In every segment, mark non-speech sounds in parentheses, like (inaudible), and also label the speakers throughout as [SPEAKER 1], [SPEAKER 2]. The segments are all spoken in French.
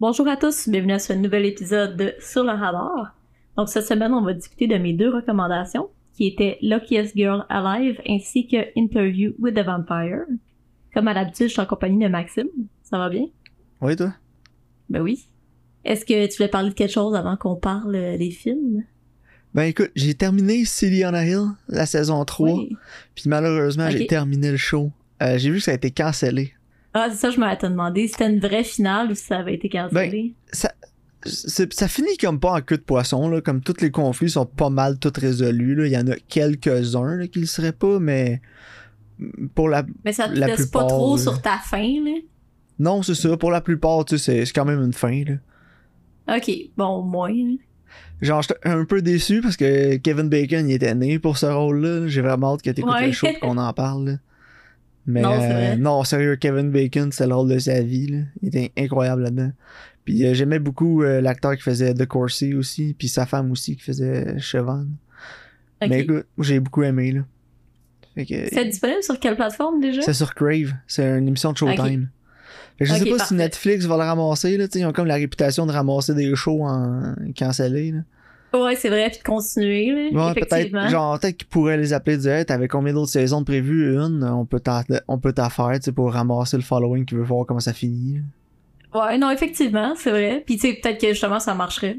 [SPEAKER 1] Bonjour à tous, bienvenue à ce nouvel épisode de Sur le radar. Donc cette semaine, on va discuter de mes deux recommandations, qui étaient Luckiest Girl Alive ainsi que Interview with the Vampire. Comme à l'habitude, je suis en compagnie de Maxime. Ça va bien?
[SPEAKER 2] Oui, toi?
[SPEAKER 1] Ben oui. Est-ce que tu voulais parler de quelque chose avant qu'on parle euh, des films?
[SPEAKER 2] Ben écoute, j'ai terminé City on a Hill, la saison 3,
[SPEAKER 1] Oui.
[SPEAKER 2] puis malheureusement, j'ai terminé le show. Euh, j'ai vu que ça a été cancellé.
[SPEAKER 1] Ah, c'est ça, je m'avais demandé c'était une vraie finale ou si ça avait été cancellé?
[SPEAKER 2] Ça, c'est- ça finit comme pas en queue de poisson, là, comme tous les conflits sont pas mal tous résolus. Là. Il y en a quelques-uns là, qui le seraient pas, mais pour la...
[SPEAKER 1] Mais ça te
[SPEAKER 2] la
[SPEAKER 1] laisse pas trop
[SPEAKER 2] là.
[SPEAKER 1] sur ta fin, là?
[SPEAKER 2] Non, c'est ça, pour la plupart, tu sais, c'est- quand même une fin. Là.
[SPEAKER 1] Ok, bon, au moins. là.
[SPEAKER 2] Genre, j'étais un peu déçu parce que Kevin Bacon, il était né pour ce rôle-là. J'ai vraiment hâte que t'écoutes
[SPEAKER 1] Ouais.
[SPEAKER 2] le show et qu'on en parle. Mais
[SPEAKER 1] Non,
[SPEAKER 2] euh, non, sérieux, Kevin Bacon, c'est le rôle de sa vie. Là. Il était incroyable là-dedans. Puis euh, j'aimais beaucoup euh, l'acteur qui faisait The Corsi aussi, puis sa femme aussi qui faisait Chevan. Mais écoute, j'ai beaucoup aimé. Là.
[SPEAKER 1] C'est disponible sur quelle plateforme déjà?
[SPEAKER 2] c'est sur Crave. C'est une émission de Showtime. Fait que je sais
[SPEAKER 1] Ok,
[SPEAKER 2] pas
[SPEAKER 1] parfait.
[SPEAKER 2] si Netflix va le ramasser. Là, sais, ils ont comme la réputation de ramasser des shows en cancellés. Là.
[SPEAKER 1] Ouais, c'est vrai, puis de continuer, là.
[SPEAKER 2] Ouais,
[SPEAKER 1] effectivement.
[SPEAKER 2] peut-être, genre, peut-être qu'ils pourraient les appeler dire, hey, t'avais combien d'autres saisons de prévues? Une, on peut t'en, peut faire, tu sais, pour ramasser le following qui veut voir comment ça finit.
[SPEAKER 1] Ouais, non, effectivement, c'est vrai. Puis tu sais, peut-être que justement ça marcherait.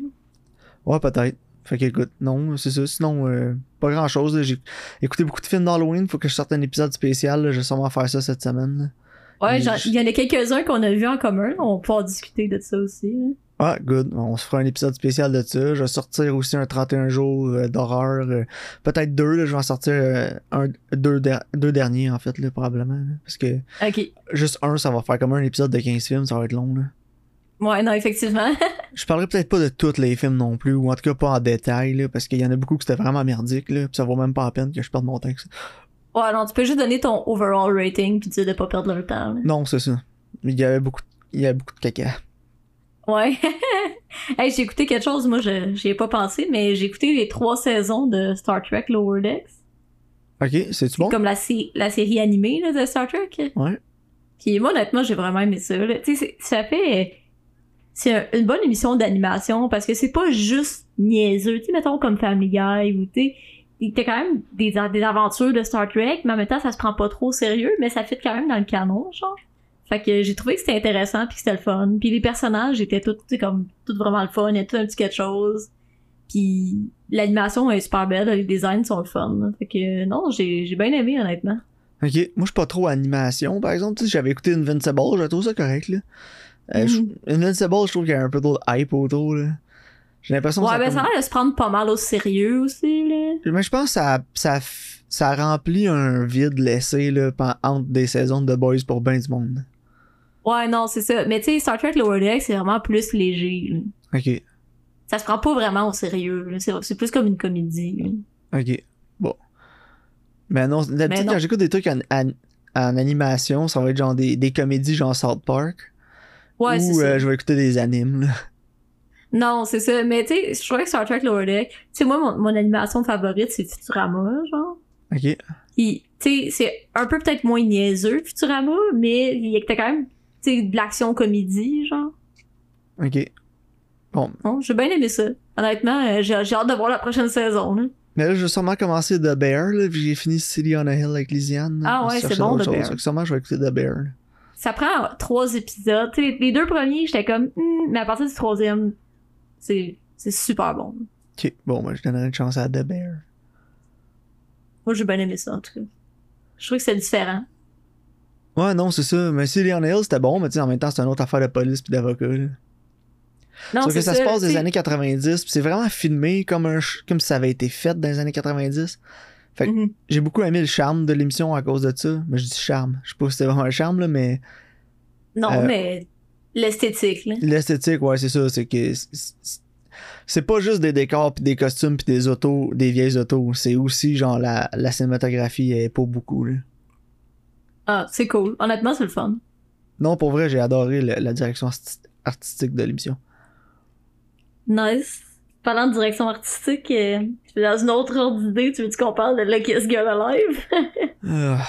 [SPEAKER 2] Ouais, peut-être. Fait que, écoute, non, c'est ça. Sinon, euh, pas grand chose, J'ai écouté beaucoup de films d'Halloween. Faut que je sorte un épisode spécial, là. Je vais sûrement faire ça cette semaine, là.
[SPEAKER 1] Ouais,
[SPEAKER 2] je-
[SPEAKER 1] il y en a quelques-uns qu'on a vus en commun. On va pouvoir discuter de ça aussi. là.
[SPEAKER 2] Ah, good. On se fera un épisode spécial de ça. Je vais sortir aussi un 31 jours euh, d'horreur. euh, peut-être deux, là. Je vais en sortir euh, un, deux, der- deux derniers, en fait, là, probablement. là. Parce que
[SPEAKER 1] Ok.
[SPEAKER 2] juste un, ça va faire comme un épisode de 15 films. Ça va être long, là.
[SPEAKER 1] Ouais, non, effectivement. (laughs)
[SPEAKER 2] Je parlerai peut-être pas de tous les films non plus, ou en tout cas pas en détail, là, parce qu'il y en a beaucoup qui c'était vraiment merdique, là, pis ça vaut même pas la peine que je perde mon temps avec ça.
[SPEAKER 1] ouais, non, tu peux juste donner ton overall rating puis dire de pas perdre leur temps. là.
[SPEAKER 2] Non, c'est ça. Il y avait beaucoup, il y avait beaucoup de caca.
[SPEAKER 1] Ouais. (laughs) hey, j'ai écouté quelque chose, moi, je j'y ai pas pensé, mais j'ai écouté les trois saisons de Star Trek Lower Decks.
[SPEAKER 2] Ok, c'est-tu bon?
[SPEAKER 1] Comme la, sé- la série animée là, de Star Trek.
[SPEAKER 2] Ouais.
[SPEAKER 1] Puis moi, honnêtement, j'ai vraiment aimé ça. Tu sais, ça fait... C'est un- une bonne émission d'animation parce que c'est pas juste niaiseux. Tu sais, mettons comme Family Guy ou tu sais... Il y a quand même des, des aventures de Star Trek, mais en même temps, ça se prend pas trop au sérieux, mais ça fit quand même dans le canon, genre. Fait que j'ai trouvé que c'était intéressant puis que c'était le fun. Puis les personnages étaient tous, tu sais, comme, tout vraiment le fun. Il y a tout un petit quelque chose. Puis l'animation est super belle, les designs sont le fun. là. Fait que non, j'ai bien aimé, honnêtement.
[SPEAKER 2] Ok, moi je suis pas trop animation, par exemple, tu sais, j'avais écouté Invincible, je trouve ça correct, là. Euh,
[SPEAKER 1] Mhm.
[SPEAKER 2] je- Invincible, je trouve qu'il y a un peu trop de hype autour, là. J'ai l'impression que
[SPEAKER 1] Ouais, ben
[SPEAKER 2] comme-
[SPEAKER 1] ça a l'air de se prendre pas mal au sérieux aussi, là.
[SPEAKER 2] Mais je pense que ça, ça, ça remplit un vide laissé, là, entre des saisons de The Boys pour ben du monde.
[SPEAKER 1] Ouais, non, c'est ça. Mais tu sais, Star Trek Lower Decks, c'est vraiment plus léger. là.
[SPEAKER 2] Ok,
[SPEAKER 1] Ça se prend pas vraiment au sérieux. C'est plus comme une comédie. là.
[SPEAKER 2] ok, bon. Mais non, d'habitude,
[SPEAKER 1] non.
[SPEAKER 2] quand j'écoute des trucs en, en, en animation, ça va être genre des, des comédies genre South Park.
[SPEAKER 1] Ouais, c'est
[SPEAKER 2] ou
[SPEAKER 1] ça.
[SPEAKER 2] euh, je vais écouter des animes, là.
[SPEAKER 1] Non, c'est ça. Mais tu sais, je trouvais que Star Trek Lower Deck, tu sais, moi, mon, mon animation favorite, c'est Futurama, genre.
[SPEAKER 2] Ok,
[SPEAKER 1] tu sais, c'est un peu peut-être moins niaiseux, Futurama, mais il y a quand même, tu sais, de l'action comédie, genre.
[SPEAKER 2] ok. Bon,
[SPEAKER 1] Bon, j'ai bien aimé ça. Honnêtement, euh, j'ai hâte de voir la prochaine saison, là.
[SPEAKER 2] mais là, je vais sûrement commencer The Bear, là, puis j'ai fini City on a Hill avec Lisiane.
[SPEAKER 1] Ah ouais, c'est bon, The. Bear.
[SPEAKER 2] Que sûrement, je vais écouter The Bear. là.
[SPEAKER 1] ça prend trois épisodes. Les, deux premiers, j'étais comme, Hmm, mais à partir du troisième, c'est c'est super bon.
[SPEAKER 2] Ok, bon, moi, je donnerai une chance à The Bear.
[SPEAKER 1] Moi, j'ai bien aimé ça, en tout cas. Je trouve que c'est différent.
[SPEAKER 2] Ouais, non, c'est ça. Mais City on a Hill, c'était bon, mais tu sais, en même temps, c'est une autre affaire de police puis d'avocat.
[SPEAKER 1] Non,
[SPEAKER 2] Sauf que
[SPEAKER 1] c'est
[SPEAKER 2] ça, se passe des années 90, puis c'est vraiment filmé comme un comme si ça avait été fait dans les années 90. Fait que
[SPEAKER 1] Mhm.
[SPEAKER 2] j'ai beaucoup aimé le charme de l'émission à cause de ça. Mais je dis charme. Je sais pas si c'était vraiment un charme, là, mais
[SPEAKER 1] Non,
[SPEAKER 2] Euh,
[SPEAKER 1] mais l'esthétique, là.
[SPEAKER 2] l'esthétique, ouais, c'est ça. C'est que c'est pas juste des décors puis des costumes puis des autos, des vieilles autos. C'est aussi genre la, la cinématographie est pas beaucoup, là.
[SPEAKER 1] Ah, c'est cool. Honnêtement, c'est le fun.
[SPEAKER 2] Non, pour vrai, j'ai adoré le- la direction arti- artistique de l'émission.
[SPEAKER 1] Nice. Parlant de direction artistique, euh, dans une autre ordre d'idée, tu veux qu'on parle de Luckiest Girl Alive?
[SPEAKER 2] Ah. (laughs)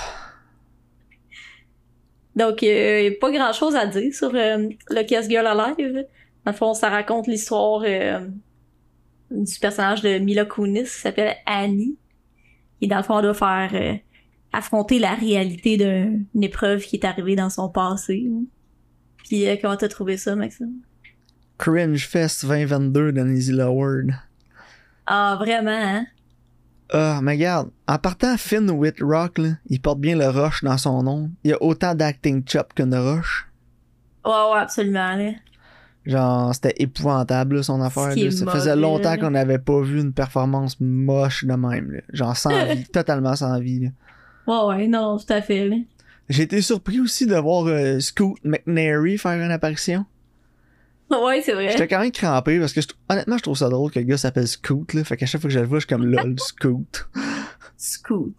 [SPEAKER 1] Donc, euh, pas grand chose à dire sur euh, le Kiss Girl Alive. Dans le fond, ça raconte l'histoire euh, du personnage de Mila Kunis qui s'appelle Annie. Et dans le fond, elle doit faire euh, affronter la réalité d'une épreuve qui est arrivée dans son passé. Puis, euh, comment t'as trouvé ça, Maxime?
[SPEAKER 2] Cringe Fest 2022 de Nancy Loward.
[SPEAKER 1] Ah, vraiment, hein?
[SPEAKER 2] Ah, mais regarde, en partant Finn Whitrock, là, il porte bien le rush dans son nom. Il y a autant d'acting chop que de rush.
[SPEAKER 1] Ouais, ouais, absolument, là.
[SPEAKER 2] Genre, c'était épouvantable, là, son affaire. là. Ça faisait longtemps qu'on n'avait pas vu une performance moche de même. là. Genre, sans (laughs) vie, totalement sans vie.
[SPEAKER 1] Ouais, ouais, non, tout à fait.
[SPEAKER 2] J'ai été surpris aussi de voir euh, Scoot McNairy faire une apparition. (laughs)
[SPEAKER 1] Ouais, c'est vrai.
[SPEAKER 2] J'étais quand même crampé parce que je- honnêtement, je trouve ça drôle que le gars s'appelle Scoot. Là. Fait qu'à chaque fois que je le vois, je suis comme lol, (laughs) Scoot.
[SPEAKER 1] Scoot.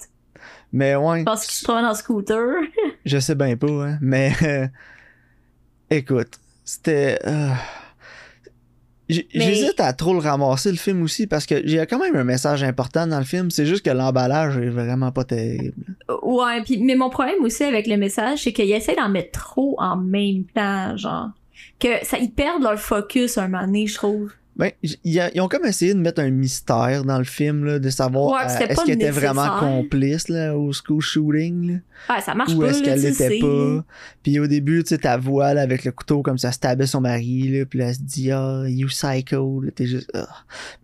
[SPEAKER 2] Mais ouais,
[SPEAKER 1] pense qu'il se promène en scooter.
[SPEAKER 2] je sais bien pas, hein. Mais euh, écoute, c'était. euh,
[SPEAKER 1] Mais-
[SPEAKER 2] J'hésite à trop le ramasser le film aussi parce que j'ai quand même un message important dans le film. C'est juste que l'emballage est vraiment pas terrible.
[SPEAKER 1] Ouais, puis mais mon problème aussi avec le message, c'est qu'ils essaient d'en mettre trop en même temps, genre que ça ils perdent leur focus un moment donné, je trouve.
[SPEAKER 2] Ben, ils ont comme essayé de mettre un mystère dans le film, là, de savoir
[SPEAKER 1] Ouais,
[SPEAKER 2] euh, est-ce qu'elle était vraiment complice là, au school shooting. Là?
[SPEAKER 1] Ouais, ça marche
[SPEAKER 2] Ou
[SPEAKER 1] pas
[SPEAKER 2] est-ce qu'elle l'était pas? Puis au début, tu sais, ta voix là, avec le couteau comme ça stabait son mari, là, puis là, elle se dit Ah, you psycho, là, t'es juste. ah.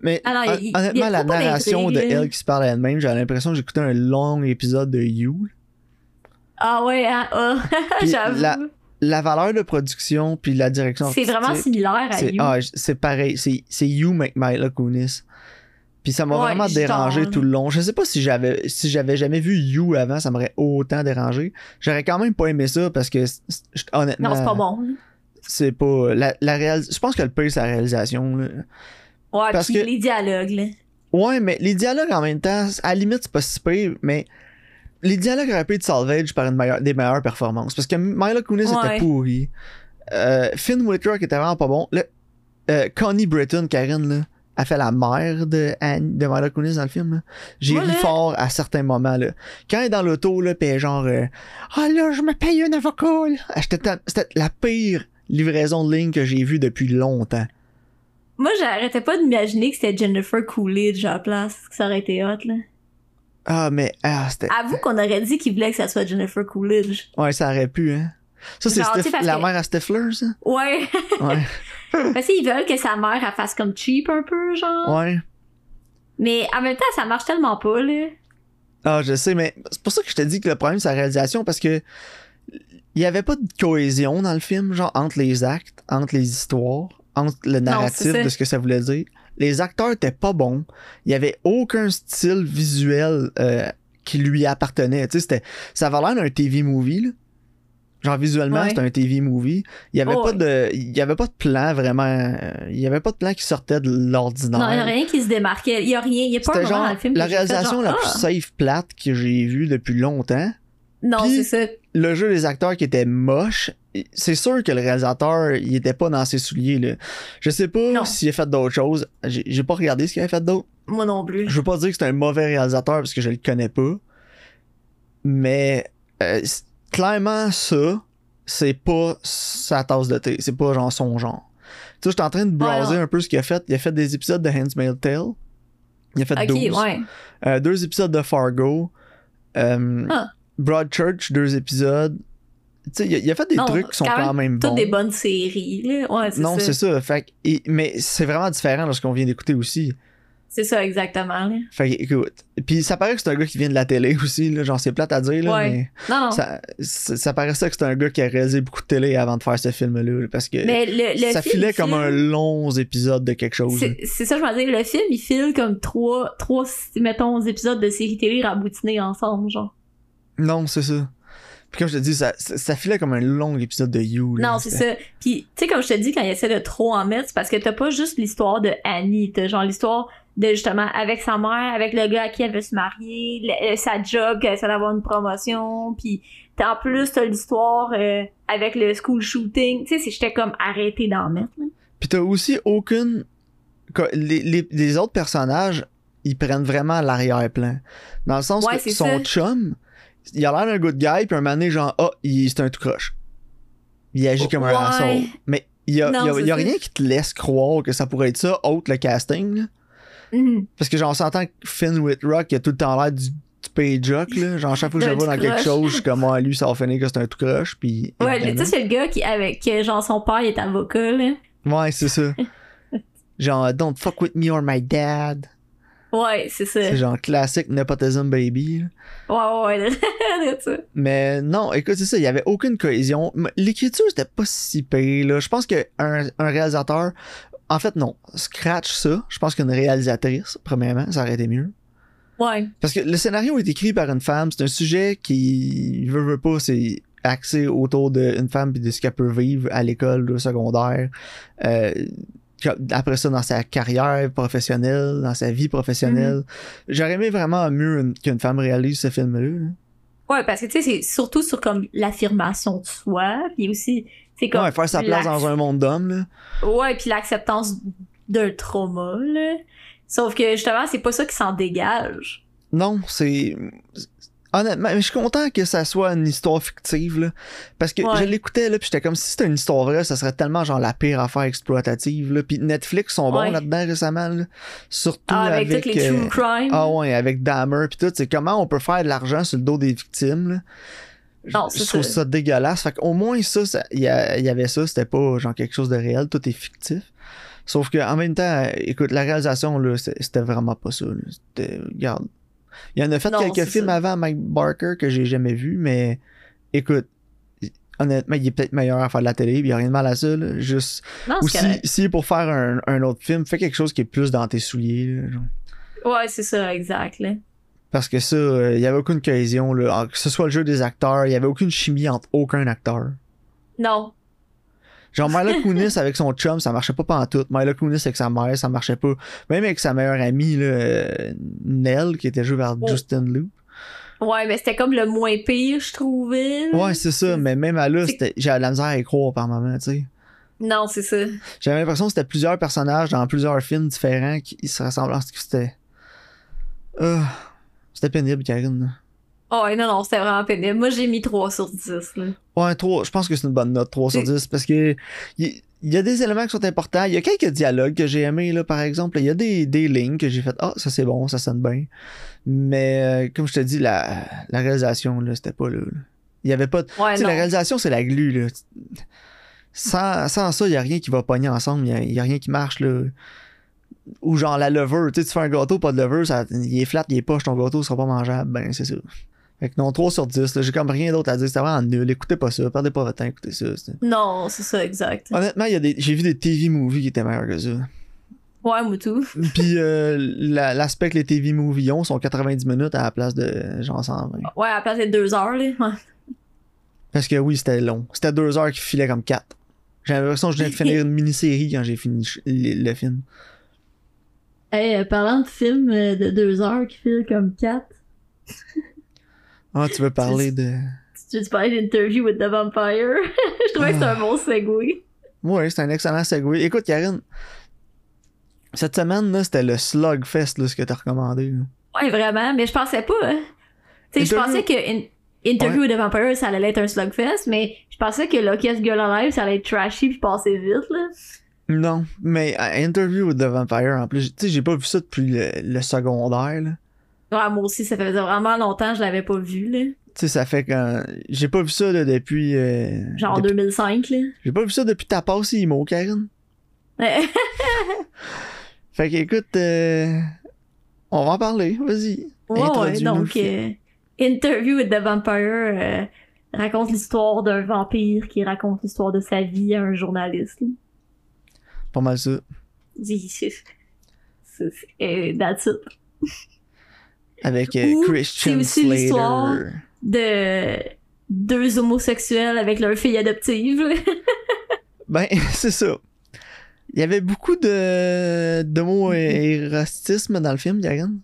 [SPEAKER 2] Mais
[SPEAKER 1] Ah
[SPEAKER 2] hon-
[SPEAKER 1] il- il
[SPEAKER 2] honnêtement, la narration de elle qui se parle à elle-même, j'avais l'impression que j'écoutais un long épisode de You.
[SPEAKER 1] Ah ouais, ah, (laughs)
[SPEAKER 2] Puis
[SPEAKER 1] j'avoue.
[SPEAKER 2] La- valeur de production, puis la direction
[SPEAKER 1] C'est vraiment similaire à
[SPEAKER 2] c'est
[SPEAKER 1] You.
[SPEAKER 2] ah, c'est pareil, c'est You McMila Kunis. Puis ça m'a
[SPEAKER 1] Ouais,
[SPEAKER 2] vraiment dérangé
[SPEAKER 1] genre.
[SPEAKER 2] tout le long. Je sais pas si j'avais si j'avais jamais vu You avant, ça m'aurait autant dérangé. J'aurais quand même pas aimé ça parce que honnêtement
[SPEAKER 1] non, c'est pas bon.
[SPEAKER 2] c'est pas la, la réalis- je pense que le pire c'est la réalisation là.
[SPEAKER 1] Ouais,
[SPEAKER 2] Parce
[SPEAKER 1] puis
[SPEAKER 2] que-
[SPEAKER 1] les dialogues, là.
[SPEAKER 2] Ouais, mais les dialogues en même temps, à la limite c'est pas si pire, mais les dialogues auraient pu être salvage par une meilleure, des meilleures performances parce que Mila Kunis
[SPEAKER 1] Ouais.
[SPEAKER 2] était pourri. Euh, Finn Whitrock était vraiment pas bon. Là, euh, Connie Britton, Karen là, a fait la mère de Anne, de Mila Kunis dans le film. J'ai ri fort à certains moments là. Quand elle est dans l'auto là, pis elle est genre euh, ah là je me paye un avocat. Ah, C'était la pire livraison de ligne que j'ai vue depuis longtemps.
[SPEAKER 1] Moi, j'arrêtais pas d'imaginer que c'était Jennifer Coolidge à la place, que ça aurait été hot, là.
[SPEAKER 2] Ah mais ah c'était
[SPEAKER 1] Avoue qu'on aurait dit qu'il voulait que ça soit Jennifer Coolidge.
[SPEAKER 2] ouais ça aurait pu hein. Ça c'est la
[SPEAKER 1] que-
[SPEAKER 2] mère à Stifler ça.
[SPEAKER 1] Ouais.
[SPEAKER 2] Ouais. (laughs)
[SPEAKER 1] Parce qu'ils veulent que sa mère, elle fasse comme cheap un peu, genre.
[SPEAKER 2] ouais.
[SPEAKER 1] Mais en même temps, ça marche tellement pas, là.
[SPEAKER 2] Ah, je sais, mais c'est pour ça que je te dis que le problème, c'est la réalisation, parce que il y avait pas de cohésion dans le film, genre entre les actes, entre les histoires, entre le narratif de ce que ça voulait dire. Les acteurs étaient pas bons. Il y avait aucun style visuel euh, qui lui appartenait. Tu sais, ça avait l'air d'un TV movie, là. Genre visuellement,
[SPEAKER 1] Ouais.
[SPEAKER 2] c'était un TV movie. Il y avait
[SPEAKER 1] Oh,
[SPEAKER 2] pas de, il y avait pas de plan vraiment. euh, il y avait pas de plan qui sortait de l'ordinaire.
[SPEAKER 1] Non, il y a rien qui se démarquait. Il y a rien. Il y a pas un
[SPEAKER 2] genre
[SPEAKER 1] dans le film
[SPEAKER 2] la réalisation
[SPEAKER 1] genre,
[SPEAKER 2] la
[SPEAKER 1] ah!
[SPEAKER 2] plus safe plate que j'ai vue depuis longtemps.
[SPEAKER 1] Non, c'est ça.
[SPEAKER 2] Le jeu des acteurs qui était moche, c'est sûr que le réalisateur, il était pas dans ses souliers. Là. Je sais pas s'il a fait d'autres choses. J'ai pas regardé ce qu'il a fait d'autre.
[SPEAKER 1] Moi non plus.
[SPEAKER 2] Je veux pas dire que c'est un mauvais réalisateur parce que je le connais pas. Mais euh, clairement, ça, c'est pas sa tasse de thé. C'est pas genre son genre. Tu sais, j'étais en train de browser un peu ce qu'il a fait. Il a fait des épisodes de Handmaid's Tale. Il a fait
[SPEAKER 1] Ok,
[SPEAKER 2] 12.
[SPEAKER 1] ouais.
[SPEAKER 2] Euh, deux épisodes de Fargo. Euh,
[SPEAKER 1] Ah.
[SPEAKER 2] Broadchurch, deux épisodes. Il a, il a fait des
[SPEAKER 1] Non,
[SPEAKER 2] trucs qui sont
[SPEAKER 1] quand
[SPEAKER 2] quand même
[SPEAKER 1] Toutes
[SPEAKER 2] bons.
[SPEAKER 1] des bonnes séries, là. Ouais, c'est
[SPEAKER 2] non, c'est ça. Fait et- mais c'est vraiment différent de ce qu'on vient d'écouter aussi.
[SPEAKER 1] C'est ça, exactement, là.
[SPEAKER 2] Fait écoute. Puis ça paraît que c'est un gars qui vient de la télé (laughs) aussi, là. Genre, c'est plate à dire, là,
[SPEAKER 1] Ouais.
[SPEAKER 2] mais
[SPEAKER 1] Non, non.
[SPEAKER 2] ça, ça, ça paraissait que c'est un gars qui a réalisé beaucoup de télé avant de faire ce film-là. là, Parce que
[SPEAKER 1] Mais le, le
[SPEAKER 2] ça
[SPEAKER 1] film,
[SPEAKER 2] filait
[SPEAKER 1] il
[SPEAKER 2] comme un long épisode de quelque chose.
[SPEAKER 1] C'est ça, je veux dire. Le film, il file comme trois, trois, mettons, épisodes de série télé raboutinés ensemble, genre.
[SPEAKER 2] Non, c'est ça. Puis comme je te dis, ça, ça, ça filait comme un long épisode de You. là.
[SPEAKER 1] Non, c'est ça. Puis, tu sais, comme je te dis, quand il essaie de trop en mettre, c'est parce que t'as pas juste l'histoire de Annie, t'as genre l'histoire de justement avec sa mère, avec le gars à qui elle veut se marier, le- euh, sa job, qu'elle essaie d'avoir une promotion, puis t'as- en plus t'as l'histoire euh, avec le school shooting. Tu sais, j'étais comme arrêté d'en mettre. là.
[SPEAKER 2] Puis t'as aussi aucune. Les, les, les autres personnages, ils prennent vraiment l'arrière-plan. Dans le sens
[SPEAKER 1] Ouais,
[SPEAKER 2] que son
[SPEAKER 1] ça.
[SPEAKER 2] chum, il a l'air d'un good guy, puis un moment donné, genre, ah, il- c'est un tout croche. Il agit comme un
[SPEAKER 1] Ouais.
[SPEAKER 2] asshole. Mais il y a,
[SPEAKER 1] Non,
[SPEAKER 2] il y a-
[SPEAKER 1] c'est
[SPEAKER 2] il y a
[SPEAKER 1] ça.
[SPEAKER 2] rien qui te laisse croire que ça pourrait être ça, autre le casting. là.
[SPEAKER 1] Mhm.
[SPEAKER 2] Parce que genre, on s'entend que Finn Whitrock, il a tout le temps l'air du, du pays jock, là. Genre, chaque fois que je le vois dans quelque chose, je suis comme, ah, lui, ça va finir que c'est un tout croche, puis.
[SPEAKER 1] Ouais, tu sais, c'est le gars qui, avec, genre, son père, il est avocat, là.
[SPEAKER 2] Ouais, c'est ça. (laughs) genre, don't fuck with me or my dad.
[SPEAKER 1] Ouais, c'est ça.
[SPEAKER 2] C'est genre classique nepotism baby.
[SPEAKER 1] Ouais, ouais, ouais. (laughs)
[SPEAKER 2] Mais non, écoute, c'est ça, il y avait aucune cohésion. L'écriture, c'était pas si pire, là. Je pense qu'un un réalisateur. En fait, non. Scratch ça. Je pense qu'une réalisatrice, premièrement, ça aurait été mieux.
[SPEAKER 1] Ouais.
[SPEAKER 2] Parce que le scénario est écrit par une femme. C'est un sujet qui veut, veut pas, c'est axé autour d'une femme et de ce qu'elle peut vivre à l'école au secondaire. Euh, après ça, dans sa carrière professionnelle, dans sa vie professionnelle. J'aurais aimé vraiment mieux une- qu'une femme réalise ce film-là. là.
[SPEAKER 1] Ouais, parce que, tu sais, c'est surtout sur, comme, l'affirmation de soi, puis aussi, c'est comme...
[SPEAKER 2] Ouais, faire sa place
[SPEAKER 1] la-
[SPEAKER 2] dans un monde d'hommes.
[SPEAKER 1] Ouais, puis l'acceptance d'un trauma, là. Sauf que, justement, c'est pas ça qui s'en dégage.
[SPEAKER 2] Non, c'est. Honnêtement, mais je suis content que ça soit une histoire fictive, là. Parce que
[SPEAKER 1] Ouais.
[SPEAKER 2] je l'écoutais, là, puis j'étais comme si c'était une histoire vraie, ça serait tellement genre la pire affaire exploitative, là. Puis Netflix sont bons
[SPEAKER 1] Ouais.
[SPEAKER 2] là-dedans récemment, là. Surtout
[SPEAKER 1] Ah, avec,
[SPEAKER 2] avec.
[SPEAKER 1] les
[SPEAKER 2] euh,
[SPEAKER 1] true crime.
[SPEAKER 2] Ah ouais, avec Dahmer, puis tout. C'est comment on peut faire de l'argent sur le dos des victimes, là. Je-
[SPEAKER 1] Non,
[SPEAKER 2] je
[SPEAKER 1] c'est
[SPEAKER 2] trouve
[SPEAKER 1] ça.
[SPEAKER 2] dégueulasse. Fait qu'au moins, ça, il y, avait ça, c'était pas genre quelque chose de réel, tout est fictif. Sauf que en même temps, écoute, la réalisation, là, c'était vraiment pas ça. C'était. Regarde. Il y en a fait
[SPEAKER 1] Non,
[SPEAKER 2] quelques films
[SPEAKER 1] ça.
[SPEAKER 2] avant Mike Barker que j'ai jamais vu, mais écoute. Honnêtement, il est peut-être meilleur à faire de la télé, il y a rien de mal à ça, là. Juste.
[SPEAKER 1] Non,
[SPEAKER 2] Ou
[SPEAKER 1] c'est
[SPEAKER 2] si, si pour faire un, un autre film, fais quelque chose qui est plus dans tes souliers, là, genre.
[SPEAKER 1] Ouais, c'est ça, exact, là.
[SPEAKER 2] Parce que ça, euh, il y avait aucune cohésion, là. Ah, Que ce soit le jeu des acteurs, il y avait aucune chimie entre aucun acteur.
[SPEAKER 1] Non.
[SPEAKER 2] Genre Mila Kunis avec son chum, ça marchait pas pantoute. Mila Kunis avec sa mère, ça marchait pas. Même avec sa meilleure amie, là, Nell, qui était jouée par
[SPEAKER 1] Oh.
[SPEAKER 2] Justin Liu.
[SPEAKER 1] Ouais, mais c'était comme le moins pire, je trouvais.
[SPEAKER 2] Ouais, c'est ça, mais même à là, j'avais de la misère à y croire par moment, tu sais.
[SPEAKER 1] Non, c'est ça.
[SPEAKER 2] J'avais l'impression que c'était plusieurs personnages dans plusieurs films différents qui se ressemblaient. C'était. Ah, c'était pénible, Karine.
[SPEAKER 1] Oh, ouais, non, non, c'était vraiment pénible. Moi, j'ai mis 3 sur 10, là.
[SPEAKER 2] Ouais, 3, je pense que c'est une bonne note, 3 sur
[SPEAKER 1] C'est-
[SPEAKER 2] 10, parce que il y, a des éléments qui sont importants. Il y a quelques dialogues que j'ai aimés, là, par exemple. Il y a des, des lignes que j'ai fait, ah, ça c'est bon, ça sonne bien. Mais, euh, comme je te dis, la, la réalisation, là, c'était pas là. Il y avait pas de.
[SPEAKER 1] Ouais,
[SPEAKER 2] Tu sais,
[SPEAKER 1] non.
[SPEAKER 2] la réalisation, c'est la glu, là. Sans, sans ça, il y a rien qui va pogner ensemble. Il y a, rien qui marche, là. Ou genre la levure, tu sais, tu fais un gâteau, pas de levure, ça, il est flat, il est poche, ton gâteau sera pas mangeable. Ben, c'est ça. Fait que non, 3 sur 10, là, j'ai comme rien d'autre à dire. C'était vraiment nul. Écoutez pas ça, perdez pas votre temps, écoutez ça.
[SPEAKER 1] Non, c'est ça, exact.
[SPEAKER 2] Honnêtement, il y a des, j'ai vu des TV movies qui étaient meilleurs que ça.
[SPEAKER 1] Ouais, moi tout. (laughs)
[SPEAKER 2] Puis euh, la- l'aspect que les TV movies ont sont 90 minutes à la place de genre 120.
[SPEAKER 1] Ouais, à la place de 2 heures, là. Ouais.
[SPEAKER 2] Parce que oui, c'était long. C'était deux heures qui filaient comme quatre. J'ai l'impression que je viens de finir une mini-série quand j'ai fini le, le film.
[SPEAKER 1] Hey, euh, parlant de films euh, de 2 heures qui filent comme 4, (laughs)
[SPEAKER 2] Ah, tu veux parler de.
[SPEAKER 1] tu veux parler d'interview with the Vampire? (laughs) je trouvais que c'était un bon segue.
[SPEAKER 2] Ouais, c'est un excellent segue. Écoute, Karine, cette semaine, là, c'était le Slugfest, là, ce que t'as recommandé. là.
[SPEAKER 1] Ouais, vraiment, mais je pensais pas. Hein. Tu sais, je pensais que in- Interview with the Vampire, ça allait être un slugfest, mais je pensais que Lucas Girl Alive, ça allait être trashy puis passer vite, là.
[SPEAKER 2] Non, mais à Interview with the Vampire, en plus, tu sais, j'ai pas vu ça depuis le, le secondaire, là.
[SPEAKER 1] Ouais, moi aussi, ça faisait vraiment longtemps que je l'avais pas vu, là.
[SPEAKER 2] Tu sais, ça fait quand. J'ai pas vu ça là, depuis. euh,
[SPEAKER 1] Genre
[SPEAKER 2] depuis-
[SPEAKER 1] 2005, là.
[SPEAKER 2] J'ai pas vu ça depuis ta passe IMO.
[SPEAKER 1] Ouais. (laughs)
[SPEAKER 2] Fait que écoute, euh, on va en parler, vas-y.
[SPEAKER 1] Ouais, ouais, donc, euh, Interview with the Vampire raconte l'histoire d'un vampire qui raconte l'histoire de sa vie à un journaliste. là.
[SPEAKER 2] Pas mal ça. (laughs)
[SPEAKER 1] Et that's it. (laughs)
[SPEAKER 2] Avec euh, Christian
[SPEAKER 1] c'est aussi l'histoire
[SPEAKER 2] Slater.
[SPEAKER 1] De deux homosexuels avec leur fille adoptive. (laughs)
[SPEAKER 2] Ben, (laughs) c'est ça. Il y avait beaucoup de d'homo-érotisme dans le film, Karine.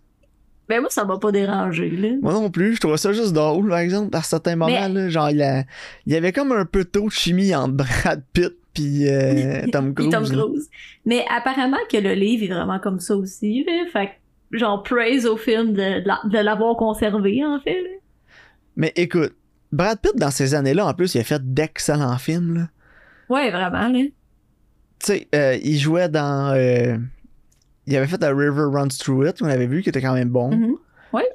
[SPEAKER 1] Ben moi, ça m'a pas dérangé, là.
[SPEAKER 2] Moi non plus, je trouvais ça juste drôle, par exemple, à certains moments,
[SPEAKER 1] Mais-
[SPEAKER 2] là, genre, il y, a- il y avait comme un peu trop de chimie entre Brad Pitt pis euh, (laughs) Tom
[SPEAKER 1] Puis
[SPEAKER 2] Cruise.
[SPEAKER 1] Tom. Cruise. Mais apparemment que le livre est vraiment comme ça aussi, là. Fait que, genre, praise au film de, de la- de l'avoir conservé, en fait, là.
[SPEAKER 2] Mais écoute, Brad Pitt, dans ces années-là, en plus, il a fait d'excellents films. Là.
[SPEAKER 1] Ouais, vraiment, là.
[SPEAKER 2] Tu sais, euh, il jouait dans. euh, il avait fait A River Runs Through It, on avait vu, qui était quand même bon.
[SPEAKER 1] Mhm.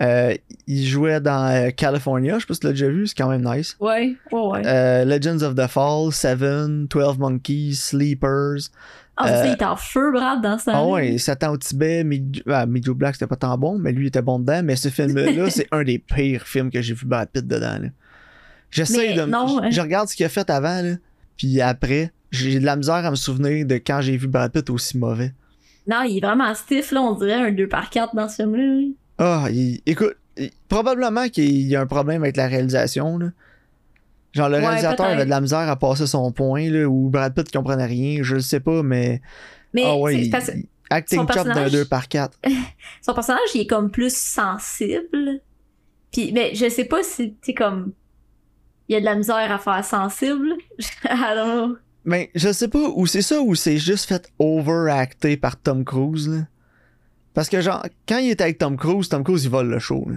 [SPEAKER 2] Euh, il jouait dans California, je sais pas si tu l'as déjà vu, c'est quand même nice.
[SPEAKER 1] Ouais, ouais, ouais.
[SPEAKER 2] Legends of the Fall, Seven, 12 Monkeys, Sleepers.
[SPEAKER 1] Ah, c'est ça,
[SPEAKER 2] euh,
[SPEAKER 1] il était en feu, Brad, dans ça.
[SPEAKER 2] Ah ouais, Satan au Tibet, Mid- ah, Black, c'était pas tant bon, mais lui il était bon dedans. Mais ce film-là, (laughs) c'est un des pires films que j'ai vu Brad Pitt dedans. J'essaie de.
[SPEAKER 1] non,
[SPEAKER 2] je-
[SPEAKER 1] hein.
[SPEAKER 2] Je regarde ce qu'il a fait avant, là, puis après, j'ai de la misère à me souvenir de quand j'ai vu Brad Pitt aussi mauvais.
[SPEAKER 1] Non, il est vraiment stiff, là, on dirait un 2 par 4 dans ce film-là.
[SPEAKER 2] Ah, il- écoute, il- probablement qu'il y a un problème avec la réalisation. Là. Genre, le
[SPEAKER 1] Ouais,
[SPEAKER 2] réalisateur avait de la misère à passer son point, là, ou Brad Pitt comprenait rien, je le sais pas, mais.
[SPEAKER 1] Mais
[SPEAKER 2] ah ouais, il-
[SPEAKER 1] parce
[SPEAKER 2] acting chop d'un
[SPEAKER 1] personnage-
[SPEAKER 2] 2 par 4. (laughs)
[SPEAKER 1] son personnage, il est comme plus sensible. Puis, mais je sais pas si, tu comme, il y a de la misère à faire sensible. (laughs) Know.
[SPEAKER 2] Mais je sais pas, ou c'est ça, ou c'est juste fait overacté par Tom Cruise, là. Parce que, genre, quand il est avec Tom Cruise, Tom Cruise, il vole le show, là.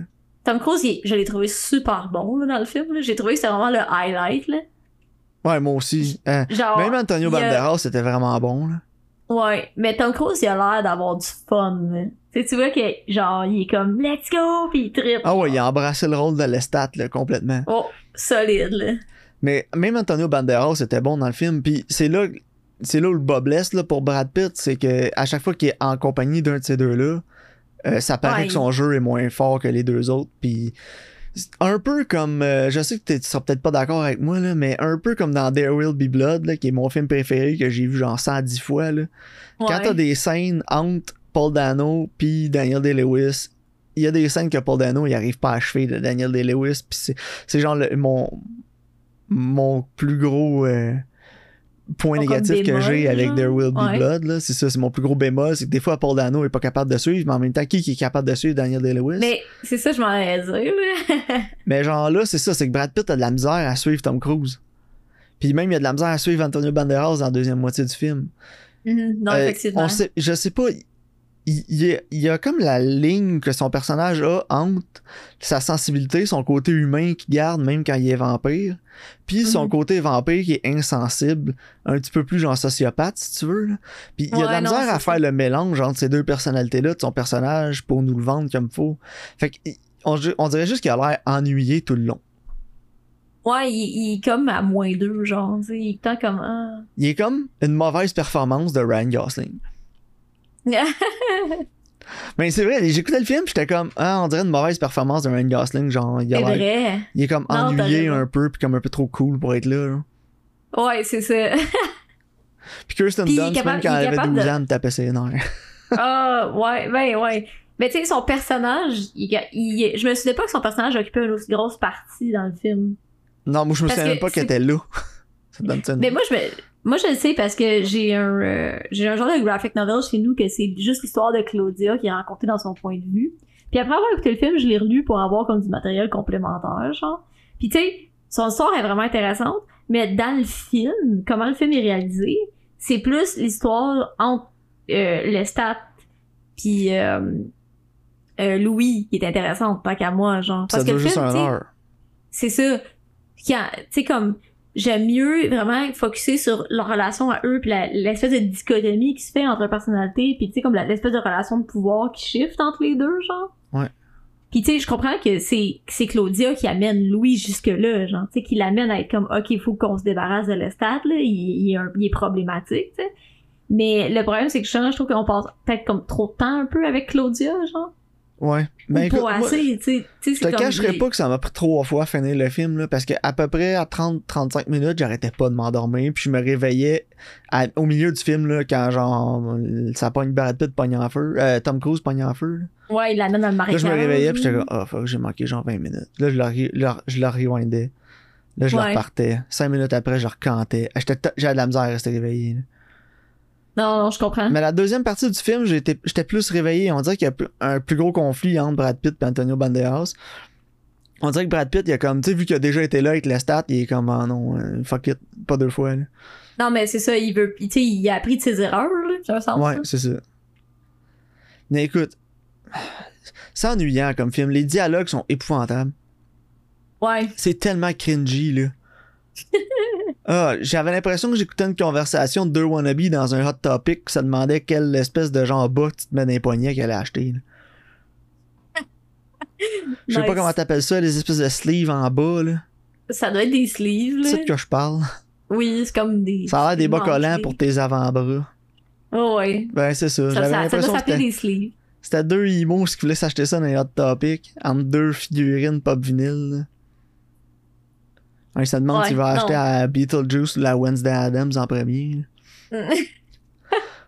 [SPEAKER 1] Tom Cruise, il- je l'ai trouvé super bon, là, dans le film, là. J'ai trouvé que c'était vraiment le highlight, là.
[SPEAKER 2] Ouais, moi aussi. Euh,
[SPEAKER 1] Genre.
[SPEAKER 2] même Antonio
[SPEAKER 1] a-
[SPEAKER 2] Banderas, c'était vraiment bon, là.
[SPEAKER 1] Ouais, mais Tom Cruise, il a l'air d'avoir du fun, là. Tu sais, tu vois que, genre, il est comme, let's go, pis il trippe.
[SPEAKER 2] Ah ouais, il a embrassé le rôle de Lestat, là, complètement.
[SPEAKER 1] Oh, solide, là.
[SPEAKER 2] Mais même Antonio Banderas était bon dans le film. Puis c'est là, c'est là où le bas blesse là, pour Brad Pitt, c'est que à chaque fois qu'il est en compagnie d'un de ces deux-là, euh, ça paraît
[SPEAKER 1] Ouais.
[SPEAKER 2] que son jeu est moins fort que les deux autres. Puis un peu comme, euh, je sais que tu seras peut-être pas d'accord avec moi là, mais un peu comme dans There Will Be Blood, là, qui est mon film préféré que j'ai vu genre 110 fois là. Quand
[SPEAKER 1] Ouais.
[SPEAKER 2] t'as des scènes entre Paul Dano puis Daniel Day-Lewis, il y a des scènes que Paul Dano il arrive pas à achever de Daniel Day-Lewis, puis c'est, c'est genre le- mon mon plus gros euh, point négatif que j'ai avec? There Will Be
[SPEAKER 1] Ouais.
[SPEAKER 2] Blood, là, c'est ça, c'est mon plus gros bémol, c'est que des fois Paul Dano est pas capable de suivre, mais en même temps, qui, qui est capable de suivre Daniel Day-Lewis? Mais...
[SPEAKER 1] Mais c'est ça, je m'en allais dire, là. (laughs)
[SPEAKER 2] genre là, c'est ça, c'est que Brad Pitt a de la misère à suivre Tom Cruise. Puis même, il a de la misère à suivre Antonio Banderas dans la deuxième moitié du film.
[SPEAKER 1] Mhm, non,
[SPEAKER 2] Euh,
[SPEAKER 1] effectivement.
[SPEAKER 2] on sait, je sais pas. Il, il y a, il y a comme la ligne que son personnage a entre sa sensibilité, son côté humain qu'il garde même quand il est vampire, puis son
[SPEAKER 1] Mhm.
[SPEAKER 2] côté vampire qui est insensible, un petit peu plus genre sociopathe si tu veux. là. Puis il y a de la
[SPEAKER 1] non,
[SPEAKER 2] misère à faire le mélange entre ces deux personnalités-là de son personnage pour nous le vendre comme faut. Fait que on, dirait juste qu'il a l'air ennuyé tout le long.
[SPEAKER 1] Ouais, il, il est comme à moins deux, genre, il est comme, ah.
[SPEAKER 2] Il est comme une mauvaise performance de Ryan Gosling. (laughs) Mais c'est vrai, j'écoutais le film, j'étais comme, ah, on dirait une mauvaise performance de Ryan Gosling, genre, il, a
[SPEAKER 1] vrai.
[SPEAKER 2] il est comme
[SPEAKER 1] Non,
[SPEAKER 2] ennuyé un peu, puis comme un peu trop cool pour être là.
[SPEAKER 1] Ouais, c'est ça.
[SPEAKER 2] Puis Kirsten Dunst,
[SPEAKER 1] capable-
[SPEAKER 2] même quand elle avait
[SPEAKER 1] capable
[SPEAKER 2] 12
[SPEAKER 1] de-
[SPEAKER 2] ans, me tapait ses nerfs. (laughs)
[SPEAKER 1] Ah, ouais, ben, ouais. Mais tu sais, son personnage, il, il- je me souvenais pas que son personnage occupait une aussi grosse partie dans le film.
[SPEAKER 2] Non, moi, je me souviens même pas qu'elle était là. (laughs) Ça donne ça une-
[SPEAKER 1] Mais moi, je me, moi, je le sais parce que j'ai un, euh, j'ai un genre de graphic novel chez nous que c'est juste l'histoire de Claudia qui est racontée dans son point de vue. Puis après avoir écouté le film, je l'ai relu pour avoir comme du matériel complémentaire, genre. Puis tu sais, son histoire est vraiment intéressante, mais dans le film, comment le film est réalisé, c'est plus l'histoire entre euh, Lestat puis euh, euh, Louis qui est intéressante, tant qu'à moi, genre.
[SPEAKER 2] ça
[SPEAKER 1] Parce que
[SPEAKER 2] dure
[SPEAKER 1] le
[SPEAKER 2] juste
[SPEAKER 1] film,
[SPEAKER 2] un
[SPEAKER 1] sais,
[SPEAKER 2] heure.
[SPEAKER 1] c'est ça. Tu sais, comme, j'aime mieux vraiment focuser sur leur relation à eux, puis l'espèce de dichotomie qui se fait entre personnalités, puis tu sais, comme l'espèce de relation de pouvoir qui shift entre les deux, genre.
[SPEAKER 2] Ouais.
[SPEAKER 1] Puis tu sais, je comprends que c'est c'est Claudia qui amène Louis jusque-là, genre, tu sais, qui l'amène à être comme, OK, il faut qu'on se débarrasse de Lestat, là, il, il est un- il est problématique, tu sais. Mais le problème, c'est que je, je trouve qu'on passe peut-être comme trop de temps un peu avec Claudia, genre.
[SPEAKER 2] Ouais. Écoute,
[SPEAKER 1] pas assez, tu sais.
[SPEAKER 2] Je te
[SPEAKER 1] comme-
[SPEAKER 2] cacherai
[SPEAKER 1] j'ai-
[SPEAKER 2] pas que ça m'a pris trois fois à finir le film, là, parce que à peu près à 30-35 minutes, j'arrêtais pas de m'endormir, puis je me réveillais à- au milieu du film, là, quand genre, ça pogne Brad Pitt pogne en feu, euh, Tom Cruise pogne en feu, là.
[SPEAKER 1] Ouais, il l'amène dans le
[SPEAKER 2] Là,
[SPEAKER 1] marécage.
[SPEAKER 2] je me réveillais, puis j'étais comme, ah, fuck, j'ai manqué genre 20 minutes. Là, je la, re- la- je la rewindais. Là, je la
[SPEAKER 1] Ouais.
[SPEAKER 2] repartais. Cinq minutes après, je recantais. T- J'avais de la misère à rester réveillé. là.
[SPEAKER 1] Non, non, je comprends.
[SPEAKER 2] Mais la deuxième partie du film, j'étais plus réveillé. On dirait qu'il y a un plus gros conflit entre Brad Pitt et Antonio Banderas. On dirait que Brad Pitt, il a comme, tu sais, vu qu'il a déjà été là avec les stats, il est comme, ah non, euh, fuck it, pas deux fois. Là.
[SPEAKER 1] Non, mais c'est ça, il veut. Tu sais, il a appris de ses erreurs, là, j'ai un sens.
[SPEAKER 2] Ouais, c'est ça. Mais écoute, c'est ennuyant comme film. Les dialogues sont épouvantables.
[SPEAKER 1] Ouais.
[SPEAKER 2] C'est tellement cringy, là. (laughs) ah, j'avais l'impression que j'écoutais une conversation de deux wannabes dans un hot topic se demandait quelle espèce de genre bas tu te mets dans les poignets qu'elle a acheté. Je sais pas comment t'appelles ça, les espèces de sleeves en bas, là.
[SPEAKER 1] Ça doit être des sleeves,
[SPEAKER 2] C'est de quoi je parle.
[SPEAKER 1] Oui, c'est comme des.
[SPEAKER 2] Ça a l'air des bas collants pour tes avant-bras.
[SPEAKER 1] Oh, ouais.
[SPEAKER 2] Ben, c'est ça.
[SPEAKER 1] Ça, ça, ça doit
[SPEAKER 2] que
[SPEAKER 1] s'appeler des sleeves.
[SPEAKER 2] c'était deux emos qui voulaient s'acheter ça dans les hot topic entre deux figurines pop vinyle. là. Ouais, ça demande
[SPEAKER 1] Ouais,
[SPEAKER 2] s'il va
[SPEAKER 1] non.
[SPEAKER 2] acheter à Beetlejuice ou la Wednesday Adams en premier. là. (laughs)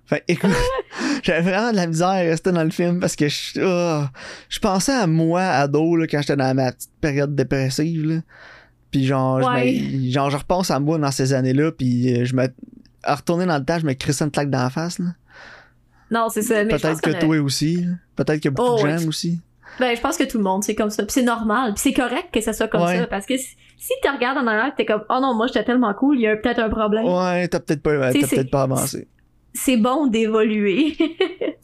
[SPEAKER 2] Fait écoute, (laughs) j'avais vraiment de la misère à rester dans le film parce que je, oh, je pensais à moi, ado, là, quand j'étais dans ma petite période dépressive. Là. Puis genre, je
[SPEAKER 1] Ouais.
[SPEAKER 2] me- genre, je repense à moi dans ces années-là, puis euh, je me. À retourner dans le temps, je me crissais une claque dans la face. là.
[SPEAKER 1] non, c'est ça.
[SPEAKER 2] Peut-être que toi aussi. Peut-être que beaucoup
[SPEAKER 1] Oh,
[SPEAKER 2] de
[SPEAKER 1] ouais.
[SPEAKER 2] gens aussi.
[SPEAKER 1] Ben, je pense que tout le monde, c'est comme ça. Puis c'est normal. Puis c'est correct que ça soit comme
[SPEAKER 2] Ouais.
[SPEAKER 1] ça. Parce que si, tu regardes en arrière, t'es comme, oh non, moi, j'étais tellement cool, il y a peut-être un problème.
[SPEAKER 2] Ouais, t'as peut-être pas, t'as peut-être pas avancé.
[SPEAKER 1] C'est bon d'évoluer. (laughs)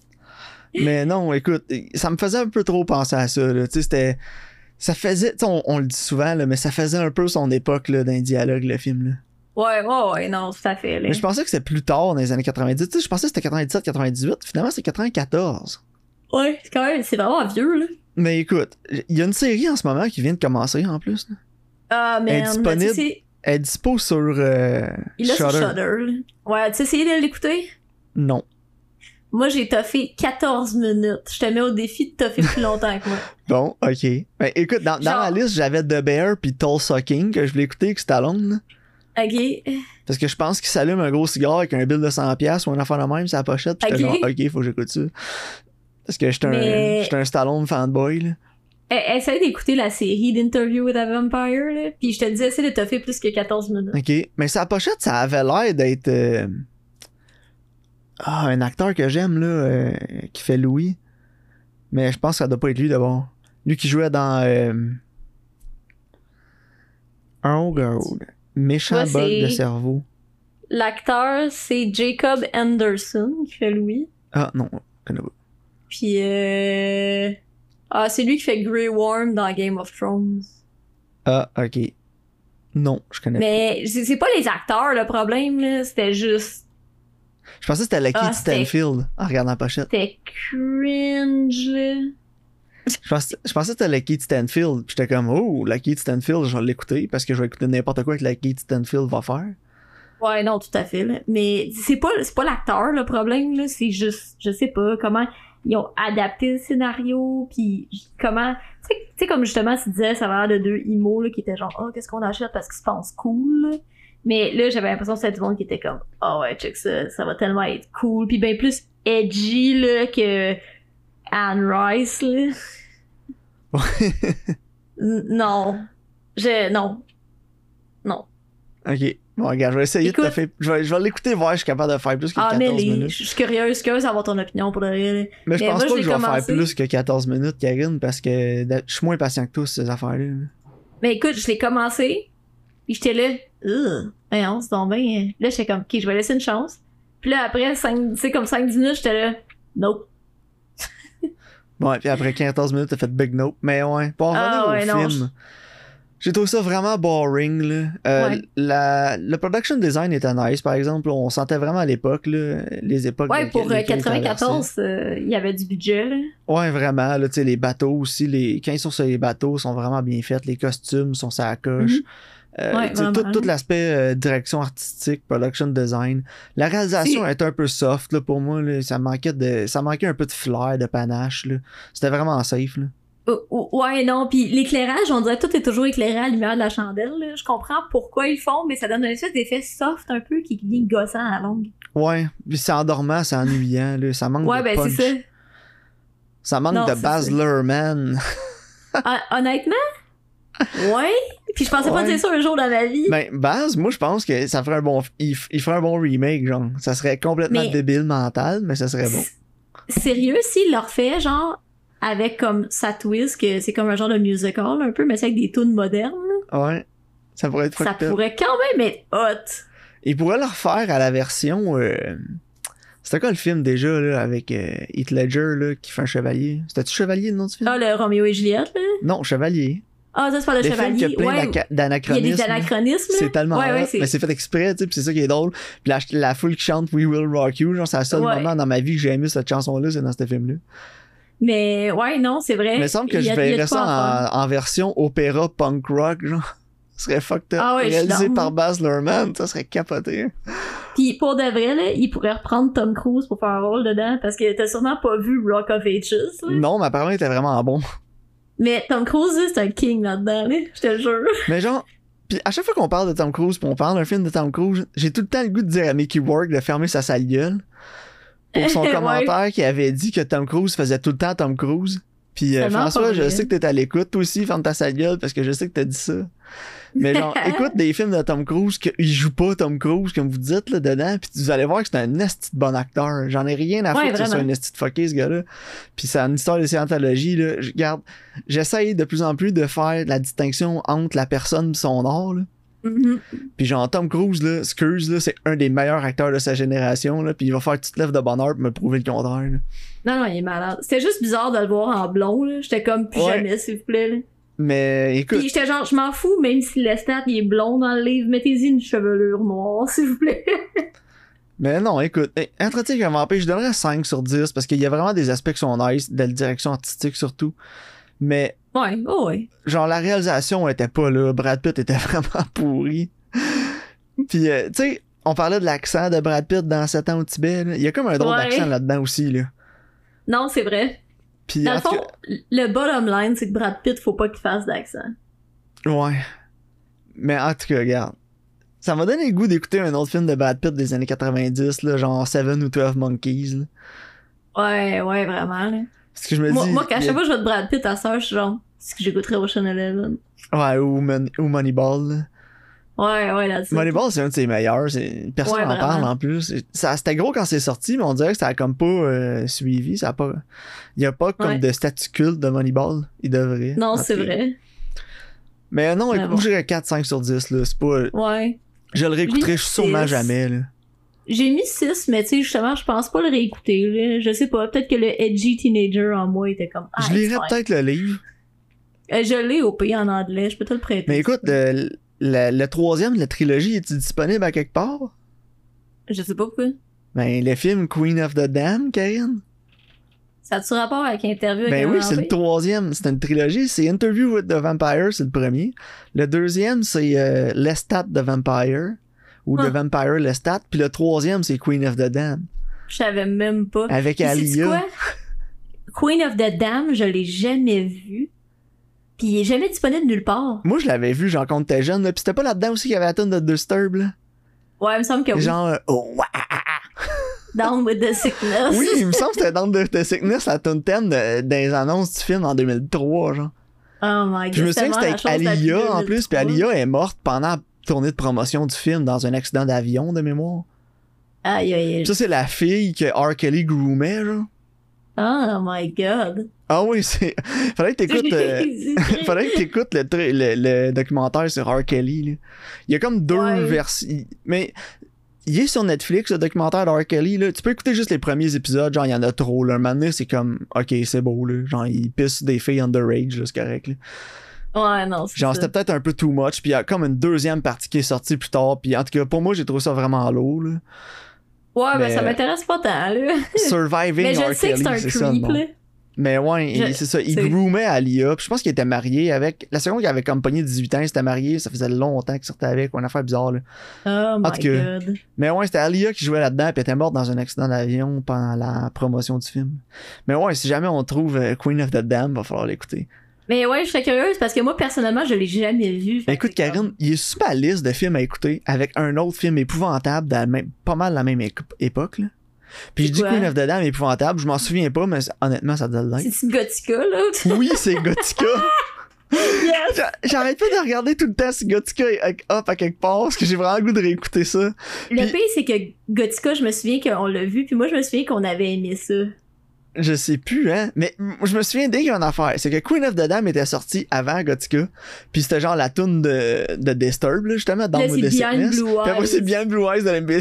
[SPEAKER 2] Mais non, écoute, ça me faisait un peu trop penser à ça. Tu sais, c'était. Ça faisait. On, on le dit souvent, là, mais ça faisait un peu son époque là, d'un dialogue, le film. Là.
[SPEAKER 1] ouais, ouais, ouais, non, tout à fait. là.
[SPEAKER 2] Mais je pensais que c'était plus tard dans les années 90. Tu sais, je pensais que c'était 97, 98. Finalement, c'est 94.
[SPEAKER 1] Ouais, c'est quand même, c'est vraiment vieux, là.
[SPEAKER 2] Mais écoute, il y a une série en ce moment qui vient de commencer en plus. là.
[SPEAKER 1] Ah, mais
[SPEAKER 2] Indisponible.
[SPEAKER 1] tu sais,
[SPEAKER 2] Elle est dispo sur. Euh,
[SPEAKER 1] il est sur
[SPEAKER 2] Shudder.
[SPEAKER 1] Ouais, tu as essayé de l'écouter?
[SPEAKER 2] Non.
[SPEAKER 1] Moi, j'ai toffé 14 minutes. Je te mets au défi de toffer plus longtemps que moi. (laughs)
[SPEAKER 2] Bon, ok. Ben écoute, dans, dans
[SPEAKER 1] Genre-
[SPEAKER 2] la liste, j'avais The Bear puis Tulsa King que je voulais écouter avec Stallone. là.
[SPEAKER 1] Ok.
[SPEAKER 2] Parce que je pense qu'il s'allume un gros cigare avec un bill de 100$ ou un affaire de même la pochette. Puis j'étais
[SPEAKER 1] Ok.
[SPEAKER 2] genre, ok, faut que j'écoute ça. Parce que j'étais
[SPEAKER 1] Mais-
[SPEAKER 2] un, j'étais un Stallone fanboy. Là.
[SPEAKER 1] Eh, Essaye d'écouter la série d'Interview with a Vampire, là. Puis je te dis, essaye de toffer plus que 14 minutes.
[SPEAKER 2] Ok. Mais sa pochette, ça avait l'air d'être. euh, Ah, un acteur que j'aime, là, euh, qui fait Louis. Mais je pense que ça doit pas être lui d'abord. Lui qui jouait dans. Euh... Oh God. Méchant bug de
[SPEAKER 1] c'est-
[SPEAKER 2] cerveau.
[SPEAKER 1] L'acteur, c'est Jacob Anderson qui fait Louis.
[SPEAKER 2] Ah, non. je connais pas.
[SPEAKER 1] Puis euh... Ah, c'est lui qui fait Grey Worm dans Game of Thrones.
[SPEAKER 2] Ah, ok. Non, je connais pas.
[SPEAKER 1] Mais c'est pas les acteurs le problème, là. C'était juste.
[SPEAKER 2] Je pensais que c'était Lucky
[SPEAKER 1] Ah,
[SPEAKER 2] Stanfield en regardant la pochette.
[SPEAKER 1] C'était cringe, là.
[SPEAKER 2] Je pensais, je pensais que c'était Lucky Stanfield. Puis j'étais comme, oh, Lucky Stanfield, je vais l'écouter parce que je vais écouter n'importe quoi que Lucky Stanfield va faire.
[SPEAKER 1] Ouais, non, tout à fait. Là. Mais c'est pas, c'est pas l'acteur le problème, là. C'est juste, je sais pas, comment ils ont adapté le scénario, puis comment. Tu sais- comme justement, tu disais, ça avait l'air de deux emo là, qui étaient genre, oh, qu'est-ce qu'on achète parce qu'ils se pensent cool. Mais là, j'avais l'impression que c'était tout le monde qui était comme, oh ouais, check ça, ça va tellement être cool, puis ben plus edgy là, que Anne Rice, là. Non. Je, non. Non.
[SPEAKER 2] ok. Bon, regarde, je vais essayer
[SPEAKER 1] Écoute-
[SPEAKER 2] de te faire. Je vais, je vais l'écouter, voir je suis capable de faire plus que
[SPEAKER 1] Ah,
[SPEAKER 2] 14
[SPEAKER 1] mais les,
[SPEAKER 2] minutes.
[SPEAKER 1] je suis curieuse, curieuse d'avoir ton opinion pour là.
[SPEAKER 2] Mais je
[SPEAKER 1] mais
[SPEAKER 2] pense
[SPEAKER 1] moi,
[SPEAKER 2] pas
[SPEAKER 1] je
[SPEAKER 2] que je vais
[SPEAKER 1] commencé.
[SPEAKER 2] faire plus que 14 minutes, Karine, parce que je suis moins patient que tous, ces affaires-là.
[SPEAKER 1] Mais écoute, je l'ai commencé, puis j'étais là, Ugh, voyons, c'est donc bien. Là, j'étais comme, ok, je vais laisser une chance. Puis là, après, cinq- tu sais, comme 5-10 minutes, j'étais là, nope.
[SPEAKER 2] Bon, et puis après 14 minutes, t'as fait Big Nope. Mais ouais, pour en
[SPEAKER 1] Ah,
[SPEAKER 2] revenir
[SPEAKER 1] ouais,
[SPEAKER 2] au
[SPEAKER 1] non,
[SPEAKER 2] film, j'ai trouvé ça vraiment boring. Là. Euh,
[SPEAKER 1] Ouais.
[SPEAKER 2] la, le production design était nice, par exemple. On sentait vraiment à l'époque, les époques.
[SPEAKER 1] Ouais,
[SPEAKER 2] de-
[SPEAKER 1] pour euh,
[SPEAKER 2] lesquelles ils
[SPEAKER 1] 94, euh, il y avait du budget, là.
[SPEAKER 2] Ouais, vraiment. Là, les bateaux aussi, les... quand ils sont sur les bateaux, sont vraiment bien faits. Les costumes sont la coche.
[SPEAKER 1] Mhm.
[SPEAKER 2] Euh,
[SPEAKER 1] Ouais,
[SPEAKER 2] tout, l'aspect direction artistique, production design. La réalisation était un peu soft là, pour moi. Là. Ça, manquait de, ça manquait un peu de flair, de panache. C'était vraiment safe. Là.
[SPEAKER 1] Oh, ouais, non, puis l'éclairage, on dirait que tout est toujours éclairé à la lumière de la chandelle, là. Je comprends pourquoi ils le font, mais ça donne un espèce d'effet soft un peu qui vient gossant à la longue.
[SPEAKER 2] Ouais, puis c'est endormant, c'est ennuyant. Là. Ça manque
[SPEAKER 1] Ouais,
[SPEAKER 2] de
[SPEAKER 1] ben
[SPEAKER 2] punch.
[SPEAKER 1] c'est ça.
[SPEAKER 2] Ça manque
[SPEAKER 1] Non,
[SPEAKER 2] de Baz. Luhrmann.
[SPEAKER 1] Honnêtement, (laughs) ouais. Puis je pensais pas
[SPEAKER 2] Ouais.
[SPEAKER 1] dire ça un jour dans ma vie.
[SPEAKER 2] ben, Baz, moi, je pense que ça ferait un bon... Il, ferait un bon remake, genre. Ça serait complètement
[SPEAKER 1] Mais-
[SPEAKER 2] débile mental, mais ça serait bon.
[SPEAKER 1] Sérieux, s'il leur fait, genre, avec comme sa twist, que c'est comme un genre de musical un peu, mais c'est avec des tunes modernes,
[SPEAKER 2] Ouais. Ça pourrait être
[SPEAKER 1] ça pourrait quand même être hot.
[SPEAKER 2] Il pourrait le refaire à la version. euh, C'était quoi le film déjà, là, avec euh, Heath Ledger, là, qui fait un chevalier? C'était-tu chevalier le nom du film?
[SPEAKER 1] Ah, le Roméo et Juliette, là?
[SPEAKER 2] Non, chevalier.
[SPEAKER 1] Ah, ça, c'est pas le
[SPEAKER 2] Les films qui
[SPEAKER 1] chevalier.
[SPEAKER 2] a plein
[SPEAKER 1] Ouais,
[SPEAKER 2] d'aca-
[SPEAKER 1] il y a
[SPEAKER 2] d'anachronismes.
[SPEAKER 1] des anachronismes.
[SPEAKER 2] C'est tellement
[SPEAKER 1] Ouais,
[SPEAKER 2] mais c'est fait exprès, tu sais, c'est ça qui est drôle. Puis la, la foule qui chante We Will Rock You, genre c'est le seul moment dans ma vie que j'ai aimé cette chanson-là, c'est dans ce film-là.
[SPEAKER 1] Mais ouais, non, c'est vrai.
[SPEAKER 2] Mais il me semble que je verrais ça en, en version opéra punk rock, genre. Ce serait fucked up.
[SPEAKER 1] Ah ouais,
[SPEAKER 2] Réalisé par Baz Luhrmann, ça serait capoté.
[SPEAKER 1] Puis pour de vrai, là, il pourrait reprendre Tom Cruise pour faire un rôle dedans parce que t'as sûrement pas vu Rock of Ages. là.
[SPEAKER 2] Non, mais apparemment, il était vraiment bon.
[SPEAKER 1] Mais Tom Cruise, c'est un king là-dedans, là, je te jure.
[SPEAKER 2] Mais genre, puis à chaque fois qu'on parle de Tom Cruise, pis on parle d'un film de Tom Cruise, j'ai tout le temps le goût de dire à Mickey Rourke de fermer sa sale gueule. Pour son (laughs) commentaire qui avait dit que Tom Cruise faisait tout le temps Tom Cruise. Puis euh,
[SPEAKER 1] Tellement
[SPEAKER 2] François, je sais que t'es à l'écoute, toi aussi, ferme ta sale gueule parce que je sais que t'as dit ça. Mais genre, (laughs) écoute des films de Tom Cruise qu'il joue pas Tom Cruise, comme vous dites, là, dedans, puis vous allez voir que c'est un esti de bon acteur. J'en ai rien à foutre que c'est un esti de fucké, ce gars-là. Puis c'est une histoire de scientologie, là. Je garde, j'essaye de plus en plus de faire la distinction entre la personne et son art, là.
[SPEAKER 1] Mhm.
[SPEAKER 2] Puis genre Tom Cruise là, Scrooge là, c'est un des meilleurs acteurs de sa génération là, puis il va faire toute lèvre de bonheur pour me prouver le contraire. là.
[SPEAKER 1] Non, non, il est malade. C'était juste bizarre de le voir en blond, là. J'étais comme plus
[SPEAKER 2] Ouais.
[SPEAKER 1] jamais, s'il vous plaît, là.
[SPEAKER 2] Mais écoute,
[SPEAKER 1] Puis j'étais genre, je m'en fous, même si Lestat, il est blond dans le livre, mettez-y une chevelure noire, (laughs) s'il vous plaît.
[SPEAKER 2] mais non, écoute, Entretien avec un vampire, je donnerais 5 sur 10 parce qu'il y a vraiment des aspects qui sont nice, de la direction artistique surtout. Mais
[SPEAKER 1] Ouais, oh ouais.
[SPEAKER 2] genre la réalisation était pas là, Brad Pitt était (laughs) vraiment pourri. Puis euh, tu sais, on parlait de l'accent de Brad Pitt dans 7 ans au Tibet, là. il y a comme un drôle
[SPEAKER 1] Ouais.
[SPEAKER 2] d'accent là-dedans aussi là.
[SPEAKER 1] Non, c'est vrai.
[SPEAKER 2] Puis
[SPEAKER 1] Dans le fond, le bottom line, c'est que Brad Pitt, faut pas qu'il fasse d'accent.
[SPEAKER 2] ouais. Mais en tout cas, regarde. Ça m'a donné le goût d'écouter un autre film de Brad Pitt des années 90, là, genre Seven ou 12 Monkeys. là.
[SPEAKER 1] Ouais, ouais, vraiment, là.
[SPEAKER 2] Parce que je me
[SPEAKER 1] Moi,
[SPEAKER 2] dis.
[SPEAKER 1] moi, quand
[SPEAKER 2] a-
[SPEAKER 1] chaque fois que je vois de Brad Pitt à ça, je suis genre, c'est que j'écouterais Ocean Eleven.
[SPEAKER 2] Ouais, ou, ou Moneyball.
[SPEAKER 1] Ouais, ouais, là-dessus.
[SPEAKER 2] Moneyball, c'est un de ses meilleurs. Personne n'en parle en plus. C'était gros quand c'est sorti, mais on dirait que ça a comme pas euh, suivi. Ça a pas... Il y a pas comme
[SPEAKER 1] Ouais.
[SPEAKER 2] de statut culte de Moneyball. Il devrait.
[SPEAKER 1] Non, c'est vrai.
[SPEAKER 2] Mais non, écoute,
[SPEAKER 1] bon.
[SPEAKER 2] j'irais 4-5 sur 10. Là. C'est pas...
[SPEAKER 1] Ouais.
[SPEAKER 2] Je le réécouterai sûrement jamais. Là.
[SPEAKER 1] J'ai mis 6, mais tu sais, justement, je pense pas le réécouter, là. Je sais pas, peut-être que le edgy teenager en moi était comme, ah,
[SPEAKER 2] je lirais peut-être le livre.
[SPEAKER 1] Euh, je l'ai au pays en anglais, je peux te le prêter.
[SPEAKER 2] Mais écoute, le, le, le troisième de la trilogie, est-il disponible à quelque part?
[SPEAKER 1] Je sais pas pourquoi.
[SPEAKER 2] Ben, le film Queen of the Dam, Karine?
[SPEAKER 1] Ça a-tu rapport avec interview
[SPEAKER 2] Ben oui, c'est le troisième. C'est une trilogie. C'est Interview with the Vampire, c'est le premier. Le deuxième, c'est euh, Lestat the Vampire. Ou
[SPEAKER 1] Ah.
[SPEAKER 2] The Vampire Lestat. Puis le troisième, c'est Queen of the Dam.
[SPEAKER 1] Je savais même pas.
[SPEAKER 2] Avec Alia. (laughs)
[SPEAKER 1] Queen of the Dam, je l'ai jamais vu. Puis il est jamais disponible nulle part.
[SPEAKER 2] Moi, je l'avais vu, genre, quand t'étais jeune. Là. Puis c'était pas là-dedans aussi qu'il y avait la tonne de Disturb. Là.
[SPEAKER 1] Ouais, il me semble que oui.
[SPEAKER 2] Genre, euh, oh, ouah.
[SPEAKER 1] Down with the sickness.
[SPEAKER 2] Oui, il me semble que c'était dans The, The Sickness, la tonne thème de, des annonces du film en 2003, genre.
[SPEAKER 1] Oh my god.
[SPEAKER 2] Puis je me souviens que c'était avec Alia en plus, puis
[SPEAKER 1] 2003.
[SPEAKER 2] Alia est morte pendant la tournée de promotion du film dans un accident d'avion de mémoire.
[SPEAKER 1] Aïe, aïe, aïe.
[SPEAKER 2] Ça, c'est la fille que R. Kelly groomait, genre.
[SPEAKER 1] Oh my god.
[SPEAKER 2] Ah oui, c'est. Fallait que t'écoutes. euh, (laughs) Fallait que t'écoutes le, le, le documentaire sur R. Kelly. Là. Il y a comme deux
[SPEAKER 1] Ouais.
[SPEAKER 2] versions. Mais il est sur Netflix, le documentaire de R. Kelly. Là. Tu peux écouter juste les premiers épisodes. Genre, il y en a trop. Là. Un moment donné, c'est comme, ok, c'est beau. Là. Genre, il pisse des filles underage. C'est correct. Là.
[SPEAKER 1] Ouais, non, c'est
[SPEAKER 2] Genre, c'était peut-être un peu too much. Puis il y a comme une deuxième partie qui est sortie plus tard. Puis en tout cas, pour moi, j'ai trouvé ça vraiment lourd. Là.
[SPEAKER 1] Ouais, ben
[SPEAKER 2] mais-
[SPEAKER 1] ça m'intéresse pas tant, là.
[SPEAKER 2] Surviving (laughs)
[SPEAKER 1] Mais je
[SPEAKER 2] R.
[SPEAKER 1] sais que c'est un creep, là.
[SPEAKER 2] Mais ouais, c'est ça. Il groomait Alia. Puis je pense qu'il était marié avec. La seconde qu'il avait comme pogné 18 ans, il s'était marié. Ça faisait longtemps qu'il sortait avec. Une affaire bizarre, là.
[SPEAKER 1] Oh my
[SPEAKER 2] cas,
[SPEAKER 1] god.
[SPEAKER 2] Mais ouais, c'était Alia qui jouait là-dedans. Puis elle était morte dans un accident d'avion pendant la promotion du film. Mais ouais, si jamais on trouve euh, Queen of the Dam, va falloir l'écouter.
[SPEAKER 1] Mais ouais, je serais curieuse parce que moi, personnellement, je l'ai jamais vu.
[SPEAKER 2] Écoute,
[SPEAKER 1] que
[SPEAKER 2] Karine, il est sur ma liste de films à écouter avec un autre film épouvantable de la même, pas mal la même époque, là. Puis je
[SPEAKER 1] C'est
[SPEAKER 2] dis? Queen of the Dam épouvantable. Je m'en souviens pas, mais honnêtement, ça
[SPEAKER 1] comme-
[SPEAKER 2] l'être.
[SPEAKER 1] C'est-tu Gothica, là? (laughs)
[SPEAKER 2] Oui, c'est Gothica.
[SPEAKER 1] yes!
[SPEAKER 2] J'arrête pas de regarder tout le temps si Gothica est hop à quelque part parce que j'ai vraiment le goût de réécouter ça.
[SPEAKER 1] Le
[SPEAKER 2] Puis-
[SPEAKER 1] pire, c'est que Gothica, je me souviens qu'on l'a vu, puis moi, je me souviens qu'on avait aimé ça.
[SPEAKER 2] Je sais plus, hein. Mais je me souviens dès qu'il y a une affaire. C'est que Queen of the Dam était sortie avant Gothica. Puis c'était genre la tune de, de Disturb, là, justement, dans
[SPEAKER 1] c'est
[SPEAKER 2] Sickness.
[SPEAKER 1] Blue
[SPEAKER 2] Puis après,
[SPEAKER 1] Eyes.
[SPEAKER 2] c'est bien Blue Eyes de Limp.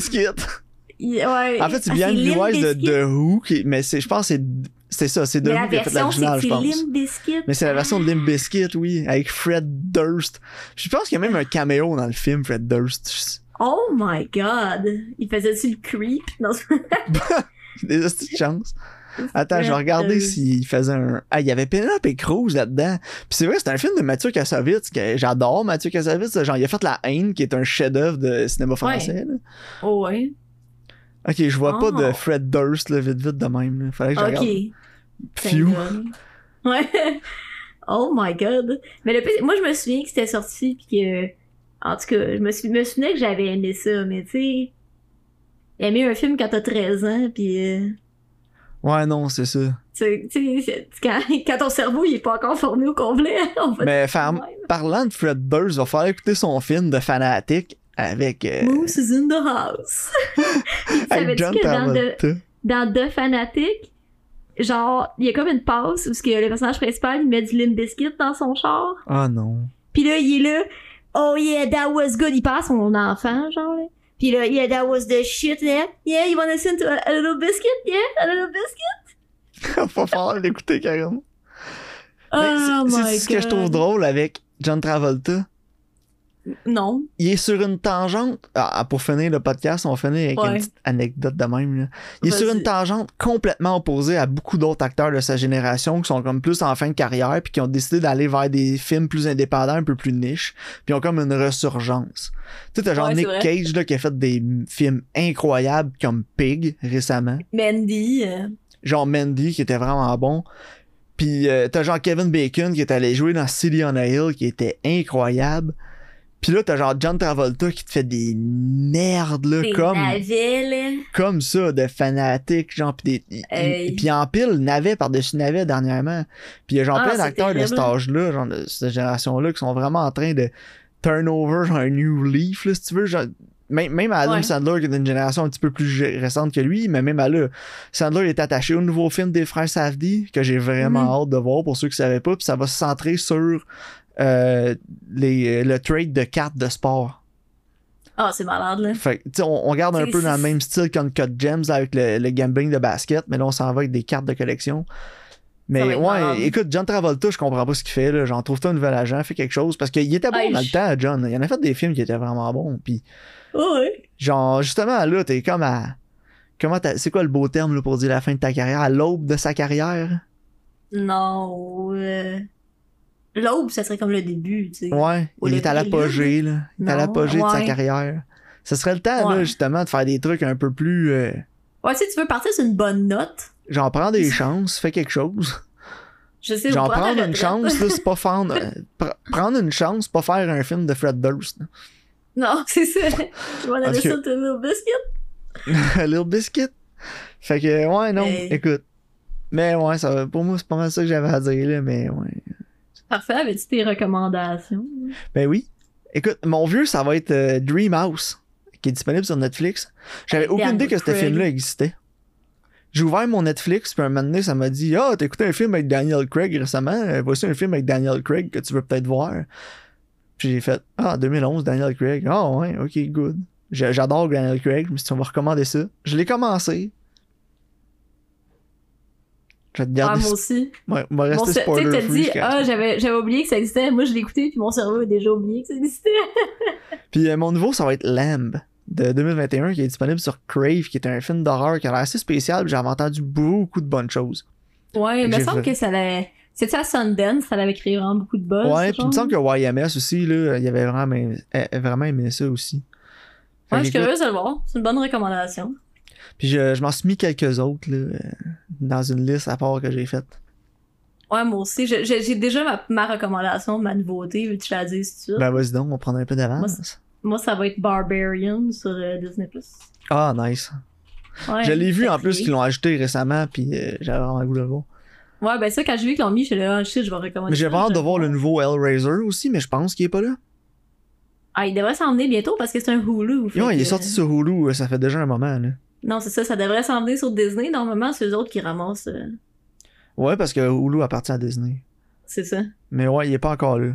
[SPEAKER 1] Il- Ouais.
[SPEAKER 2] En fait, c'est
[SPEAKER 1] Ah,
[SPEAKER 2] bien Eyes de. The Who, qui, mais c'est, je pense que c'est C'était ça, c'est The
[SPEAKER 1] la
[SPEAKER 2] Who qui a fait
[SPEAKER 1] version, c'est
[SPEAKER 2] je
[SPEAKER 1] c'est
[SPEAKER 2] pense.
[SPEAKER 1] Limp Bizkit?
[SPEAKER 2] Mais c'est la version de Limp Bizkit, oui, avec Fred Durst. Je pense qu'il y a même un caméo dans le film, Fred Durst.
[SPEAKER 1] Oh my god! Il faisait-tu le creep? Non, (laughs)
[SPEAKER 2] Des de chance. Attends, je vais regarder s'il faisait un. Ah, il y avait Penelope Cruz là-dedans. Puis c'est vrai, c'est un film de Mathieu Kassovitz que j'adore, Mathieu Kassovitz. Genre, il a fait La haine, qui est un chef-d'œuvre de cinéma français. là.
[SPEAKER 1] Oh ouais.
[SPEAKER 2] Ok, je vois pas de Fred Durst, là, vite, vite de même. Là. Fallait que je
[SPEAKER 1] Ok.
[SPEAKER 2] regarde.
[SPEAKER 1] Thank
[SPEAKER 2] Phew.
[SPEAKER 1] Ouais. Oh my god. Mais le pire, moi je me souviens que c'était sorti pis que. En tout cas, je me, sou- me souvenais que j'avais aimé ça, mais tu sais. Aimer un film quand t'as 13 ans pis. euh,
[SPEAKER 2] Ouais, non, c'est ça.
[SPEAKER 1] tu sais, quand, quand ton cerveau il est pas encore formé au complet, (laughs) on va
[SPEAKER 2] Mais parlant de Fred Durst, il va falloir écouter son film de Fanatic avec, euh,
[SPEAKER 1] Moose is in the house. (laughs)
[SPEAKER 2] avec
[SPEAKER 1] Savais-tu
[SPEAKER 2] John
[SPEAKER 1] que dans The, dans The Fanatic, genre, il y a comme une passe où ce que le personnage principal il met du Limp Bizkit dans son char.
[SPEAKER 2] Ah non.
[SPEAKER 1] Pis là, il est là. Oh yeah, that was good. Il passe son enfant, genre, là. Pis là, yeah, that was the shit, yeah. Yeah, you wanna listen to a, a little biscuit? Yeah, a little biscuit? (laughs)
[SPEAKER 2] va falloir l'écouter carrément. Mais
[SPEAKER 1] Oh my
[SPEAKER 2] c'est ce que je trouve
[SPEAKER 1] God.
[SPEAKER 2] drôle avec John Travolta.
[SPEAKER 1] Non.
[SPEAKER 2] Il est sur une tangente. Ah, pour finir le podcast, on va finir avec
[SPEAKER 1] Ouais.
[SPEAKER 2] une petite anecdote de même. là. Il est sur une tangente complètement opposée à beaucoup d'autres acteurs de sa génération qui sont comme plus en fin de carrière puis qui ont décidé d'aller vers des films plus indépendants, un peu plus niche, puis ont comme une resurgence. Tu sais, t'as genre
[SPEAKER 1] Ouais,
[SPEAKER 2] Nick. Cage là, qui a fait des films incroyables comme Pig récemment.
[SPEAKER 1] Mandy. euh,
[SPEAKER 2] genre Mandy qui était vraiment bon. Puis euh, t'as genre Kevin Bacon qui est allé jouer dans City on a Hill qui était incroyable. Puis là t'as genre John Travolta qui te fait des merdes là
[SPEAKER 1] des
[SPEAKER 2] comme
[SPEAKER 1] navets,
[SPEAKER 2] comme ça de fanatique genre puis des puis en pile navet par-dessus navet dernièrement. Puis il y a genre
[SPEAKER 1] Ah,
[SPEAKER 2] plein d'acteurs de cet âge-là, genre de cette génération-là qui sont vraiment en train de turn over genre un new leaf là si tu veux genre même, même Adam
[SPEAKER 1] Ouais.
[SPEAKER 2] Sandler qui est d'une génération un petit peu plus récente que lui, mais même à là, Sandler est attaché au nouveau film des frères Safdie que j'ai vraiment
[SPEAKER 1] Mhm.
[SPEAKER 2] hâte de voir pour ceux qui ne savaient pas, puis ça va se centrer sur euh, les, le trade de cartes de sport.
[SPEAKER 1] Ah, c'est malade, là.
[SPEAKER 2] Fait que, tu sais, on, on garde un peu dans le même style qu'Uncut Gems avec le, le gambling de basket, mais là on s'en va avec des cartes de collection. Mais ouais, écoute, John Travolta, je comprends pas ce qu'il fait. là. J'en trouve un nouvel agent, fait quelque chose. Parce qu'il était bon
[SPEAKER 1] Ah,
[SPEAKER 2] dans le temps, John. Il en a fait des films qui étaient vraiment bons. Puis
[SPEAKER 1] Oh, ouais.
[SPEAKER 2] Genre, justement, là, t'es comme à. Comment C'est quoi le beau terme là, pour dire la fin de ta carrière? À l'aube de sa carrière?
[SPEAKER 1] Non. euh, L'aube, ça serait comme le début, tu sais.
[SPEAKER 2] Ouais,
[SPEAKER 1] Ou
[SPEAKER 2] il est à l'apogée, là. Il est à l'apogée de sa carrière. Ce serait le temps, là, justement, de faire des trucs un peu plus. euh,
[SPEAKER 1] Ouais, si tu veux partir sur une bonne note,
[SPEAKER 2] genre, prends des (laughs) chances, fais quelque chose.
[SPEAKER 1] je sais prendre ta
[SPEAKER 2] une chance, là, c'est pas (laughs) faire. euh, pr- prendre une chance, pas faire un film de Fred Durst. là.
[SPEAKER 1] Non, (laughs) c'est ça. Tu vas
[SPEAKER 2] Ok.
[SPEAKER 1] aller sur little biscuit.
[SPEAKER 2] Little Biscuit. Fait que, ouais, non, écoute. Mais ouais, ça, va- pour moi, c'est pas mal ça que j'avais à dire, là, mais ouais.
[SPEAKER 1] Parfait, avais-tu tes recommandations?
[SPEAKER 2] Ben oui. Écoute, mon vieux, ça va être euh, Dreamhouse, qui est disponible sur Netflix. J'avais
[SPEAKER 1] Avec
[SPEAKER 2] aucune idée que ce film-là existait. J'ai ouvert mon Netflix, puis un moment donné, ça m'a dit Ah, t'as écouté un film avec Daniel Craig récemment Euh, Voici un film avec Daniel Craig que tu veux peut-être voir. Puis j'ai fait Ah, 2011, Daniel Craig. Ah, ouais, ok, good. J'a- J'adore Daniel Craig, mais si on va recommander ça. Je l'ai commencé. Je vais te
[SPEAKER 1] Ah, moi aussi.
[SPEAKER 2] Ouais, on va
[SPEAKER 1] Mon
[SPEAKER 2] rester
[SPEAKER 1] cer- tu sais,
[SPEAKER 2] spoiler
[SPEAKER 1] t'as
[SPEAKER 2] free
[SPEAKER 1] dit,
[SPEAKER 2] jusqu'à la
[SPEAKER 1] ah, j'avais, j'avais oublié que ça existait. Moi, je l'ai écouté, puis mon cerveau a déjà oublié que ça existait. (laughs)
[SPEAKER 2] Puis euh, mon nouveau, ça va être Lamb de 2021 qui est disponible sur Crave, qui est un film d'horreur qui a l'air assez spécial. puis J'avais entendu beaucoup de bonnes choses.
[SPEAKER 1] Ouais, il me
[SPEAKER 2] J'ai
[SPEAKER 1] semble
[SPEAKER 2] fait-
[SPEAKER 1] que ça l'avait. C'était à Sundance, ça l'avait créé vraiment beaucoup de buzz.
[SPEAKER 2] ouais, puis il me
[SPEAKER 1] genre.
[SPEAKER 2] semble que YMS aussi, là, il avait vraiment, aimé- vraiment aimé ça aussi. Fait
[SPEAKER 1] Ouais,
[SPEAKER 2] que
[SPEAKER 1] je suis curieuse de le voir. C'est une bonne recommandation.
[SPEAKER 2] Puis je, je m'en suis mis quelques autres là, euh, dans une liste à part que j'ai faite.
[SPEAKER 1] Ouais, moi aussi. J'ai déjà ma, ma recommandation, ma nouveauté. Veux-tu la dise tout de suite?
[SPEAKER 2] Ben vas-y donc, on va prendre un peu d'avance.
[SPEAKER 1] Moi, ça va être Barbarian sur euh, Disney+.
[SPEAKER 2] Ah, nice.
[SPEAKER 1] Ouais,
[SPEAKER 2] je l'ai vu en plus qu'ils l'ont ajouté récemment, puis euh, j'avais vraiment le goût de le voir.
[SPEAKER 1] Ouais, ben ça, quand j'ai vu qu'ils l'ont mis, je suis là, ah, shit, je vais recommander
[SPEAKER 2] Mais j'ai hâte de voir le nouveau Hellraiser aussi, mais je pense qu'il est pas là.
[SPEAKER 1] Ah, il devrait s'en venir bientôt parce que c'est un Hulu. fait
[SPEAKER 2] Non, il est sorti sur Hulu, ça fait déjà un moment. Là.
[SPEAKER 1] Non, c'est ça, ça devrait s'en venir sur Disney. Normalement, c'est eux autres qui ramassent. euh,
[SPEAKER 2] Ouais, parce que Hulu appartient à Disney.
[SPEAKER 1] C'est ça.
[SPEAKER 2] Mais ouais, il est pas encore là.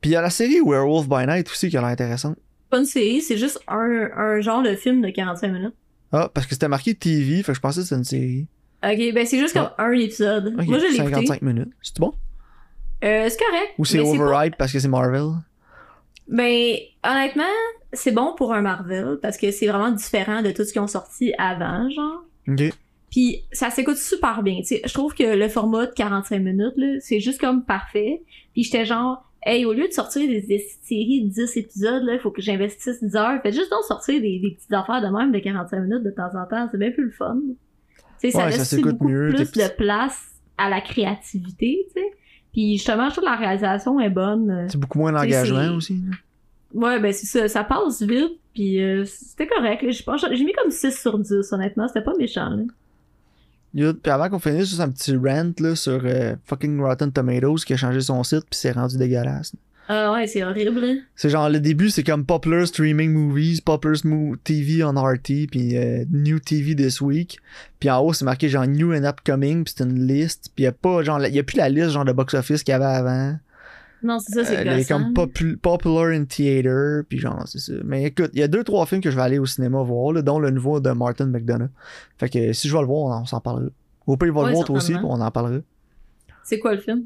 [SPEAKER 2] Puis il y a la série Werewolf by Night aussi qui a l'air intéressante.
[SPEAKER 1] Pas une série, c'est juste un, un genre de film de 45 minutes.
[SPEAKER 2] Ah, parce que c'était marqué TV, fait que je pensais que c'était une série.
[SPEAKER 1] Ok, ben c'est juste comme un épisode.
[SPEAKER 2] Ok,
[SPEAKER 1] Moi, je l'ai écouté.
[SPEAKER 2] 55 minutes. C'est bon?
[SPEAKER 1] Euh, c'est correct.
[SPEAKER 2] Ou c'est
[SPEAKER 1] pas-
[SPEAKER 2] overhype parce que c'est Marvel?
[SPEAKER 1] Ben, honnêtement, c'est bon pour un Marvel parce que c'est vraiment différent de tout ce qu'ils ont sorti avant, genre.
[SPEAKER 2] Ok.
[SPEAKER 1] Puis ça s'écoute super bien. tu sais. Je trouve que le format de 45 minutes, là, c'est juste comme parfait. Puis j'étais genre, hey, au lieu de sortir des, des séries de 10 épisodes, là, il faut que j'investisse 10 heures. Faites juste donc sortir des, des petites affaires de même de 45 minutes de temps en temps. C'est bien plus le fun. Tu sais, ça
[SPEAKER 2] Ouais, ça
[SPEAKER 1] laisse beaucoup
[SPEAKER 2] mieux,
[SPEAKER 1] plus de place à la créativité, tu sais. Puis justement, je trouve que la réalisation est bonne.
[SPEAKER 2] C'est beaucoup moins d'engagement aussi. là.
[SPEAKER 1] Ouais, ben c'est ça. Ça passe vite, puis euh, c'était correct. là. Je pense- J'ai mis comme 6 sur 10, honnêtement. C'était pas méchant. Là.
[SPEAKER 2] Puis avant qu'on finisse, juste un petit rant là, sur euh, fucking Rotten Tomatoes qui a changé son site puis c'est rendu dégueulasse.
[SPEAKER 1] Ah ouais, c'est horrible. là.
[SPEAKER 2] C'est genre le début, c'est comme Popular Streaming Movies, Popular TV on RT, puis euh, New TV This Week. Puis en haut, c'est marqué genre New and Upcoming, puis c'est une liste. Puis y a pas genre, la- y a plus la liste genre de box-office qu'il y avait avant.
[SPEAKER 1] Non, c'est ça, c'est
[SPEAKER 2] Euh, il
[SPEAKER 1] gossant.
[SPEAKER 2] comme popu- Popular in Theater, puis genre, c'est ça. Mais écoute, il y a deux, trois films que je vais aller au cinéma voir, là, dont le nouveau de Martin McDonough. Fait que si je vais le voir, on s'en parlera. Au pire, il va
[SPEAKER 1] Ouais,
[SPEAKER 2] le voir toi aussi, puis on en parlera.
[SPEAKER 1] C'est quoi le film?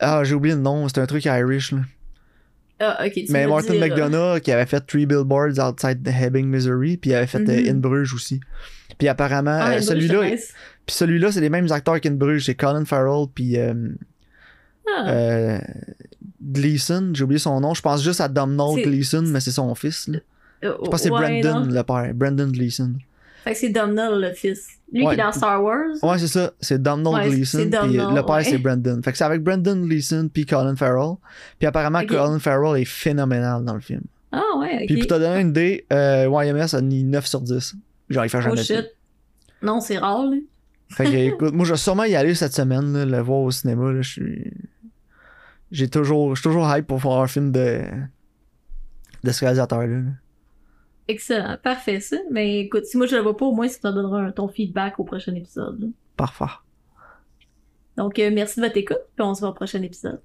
[SPEAKER 2] Ah, j'ai oublié le nom, c'est un truc Irish, là.
[SPEAKER 1] Ah, ok, tu
[SPEAKER 2] Mais Martin
[SPEAKER 1] diras.
[SPEAKER 2] McDonough qui avait fait Three Billboards Outside the Ebbing, Missouri, puis il avait fait euh,
[SPEAKER 1] Mhm.
[SPEAKER 2] In Bruges aussi. Puis apparemment,
[SPEAKER 1] Ah,
[SPEAKER 2] euh, celui-là, puis celui-là, c'est les mêmes acteurs qu'In Bruges, c'est Colin Farrell puis euh,
[SPEAKER 1] Ah,
[SPEAKER 2] euh, Gleason, j'ai oublié son nom, je pense juste à Domhnall Gleason, mais c'est son fils. Là.
[SPEAKER 1] euh,
[SPEAKER 2] Je pense que c'est
[SPEAKER 1] ouais,
[SPEAKER 2] Brandon
[SPEAKER 1] non.
[SPEAKER 2] le père, Brandon Gleason.
[SPEAKER 1] Fait que c'est Domhnall, le fils. Lui
[SPEAKER 2] Ouais.
[SPEAKER 1] qui est dans Star Wars.
[SPEAKER 2] Ouais, c'est ça, c'est Domhnall
[SPEAKER 1] Ouais,
[SPEAKER 2] Gleason,
[SPEAKER 1] c'est
[SPEAKER 2] puis
[SPEAKER 1] Domhnall,
[SPEAKER 2] le père
[SPEAKER 1] ouais.
[SPEAKER 2] c'est Brandon. Fait que c'est avec Brandon Gleason puis Colin Farrell. Puis apparemment. Colin Farrell est phénoménal dans le film.
[SPEAKER 1] Ah ouais, ok.
[SPEAKER 2] Puis pour te donner une idée, euh, YMS a mis 9 sur 10. Genre il fait
[SPEAKER 1] oh
[SPEAKER 2] jamais ça.
[SPEAKER 1] shit. Non, c'est rare, là.
[SPEAKER 2] Fait que, (laughs) écoute, moi, je vais sûrement y aller cette semaine, là, le voir au cinéma. Là, je suis. J'ai toujours. Je suis toujours hype pour voir un film de. de ce réalisateur-là. là.
[SPEAKER 1] Excellent, parfait ça. Mais écoute, si moi je le vois pas, au moins ça te donnera un- ton feedback au prochain épisode.
[SPEAKER 2] Parfait.
[SPEAKER 1] Donc euh, merci de votre écoute, puis on se voit au prochain épisode.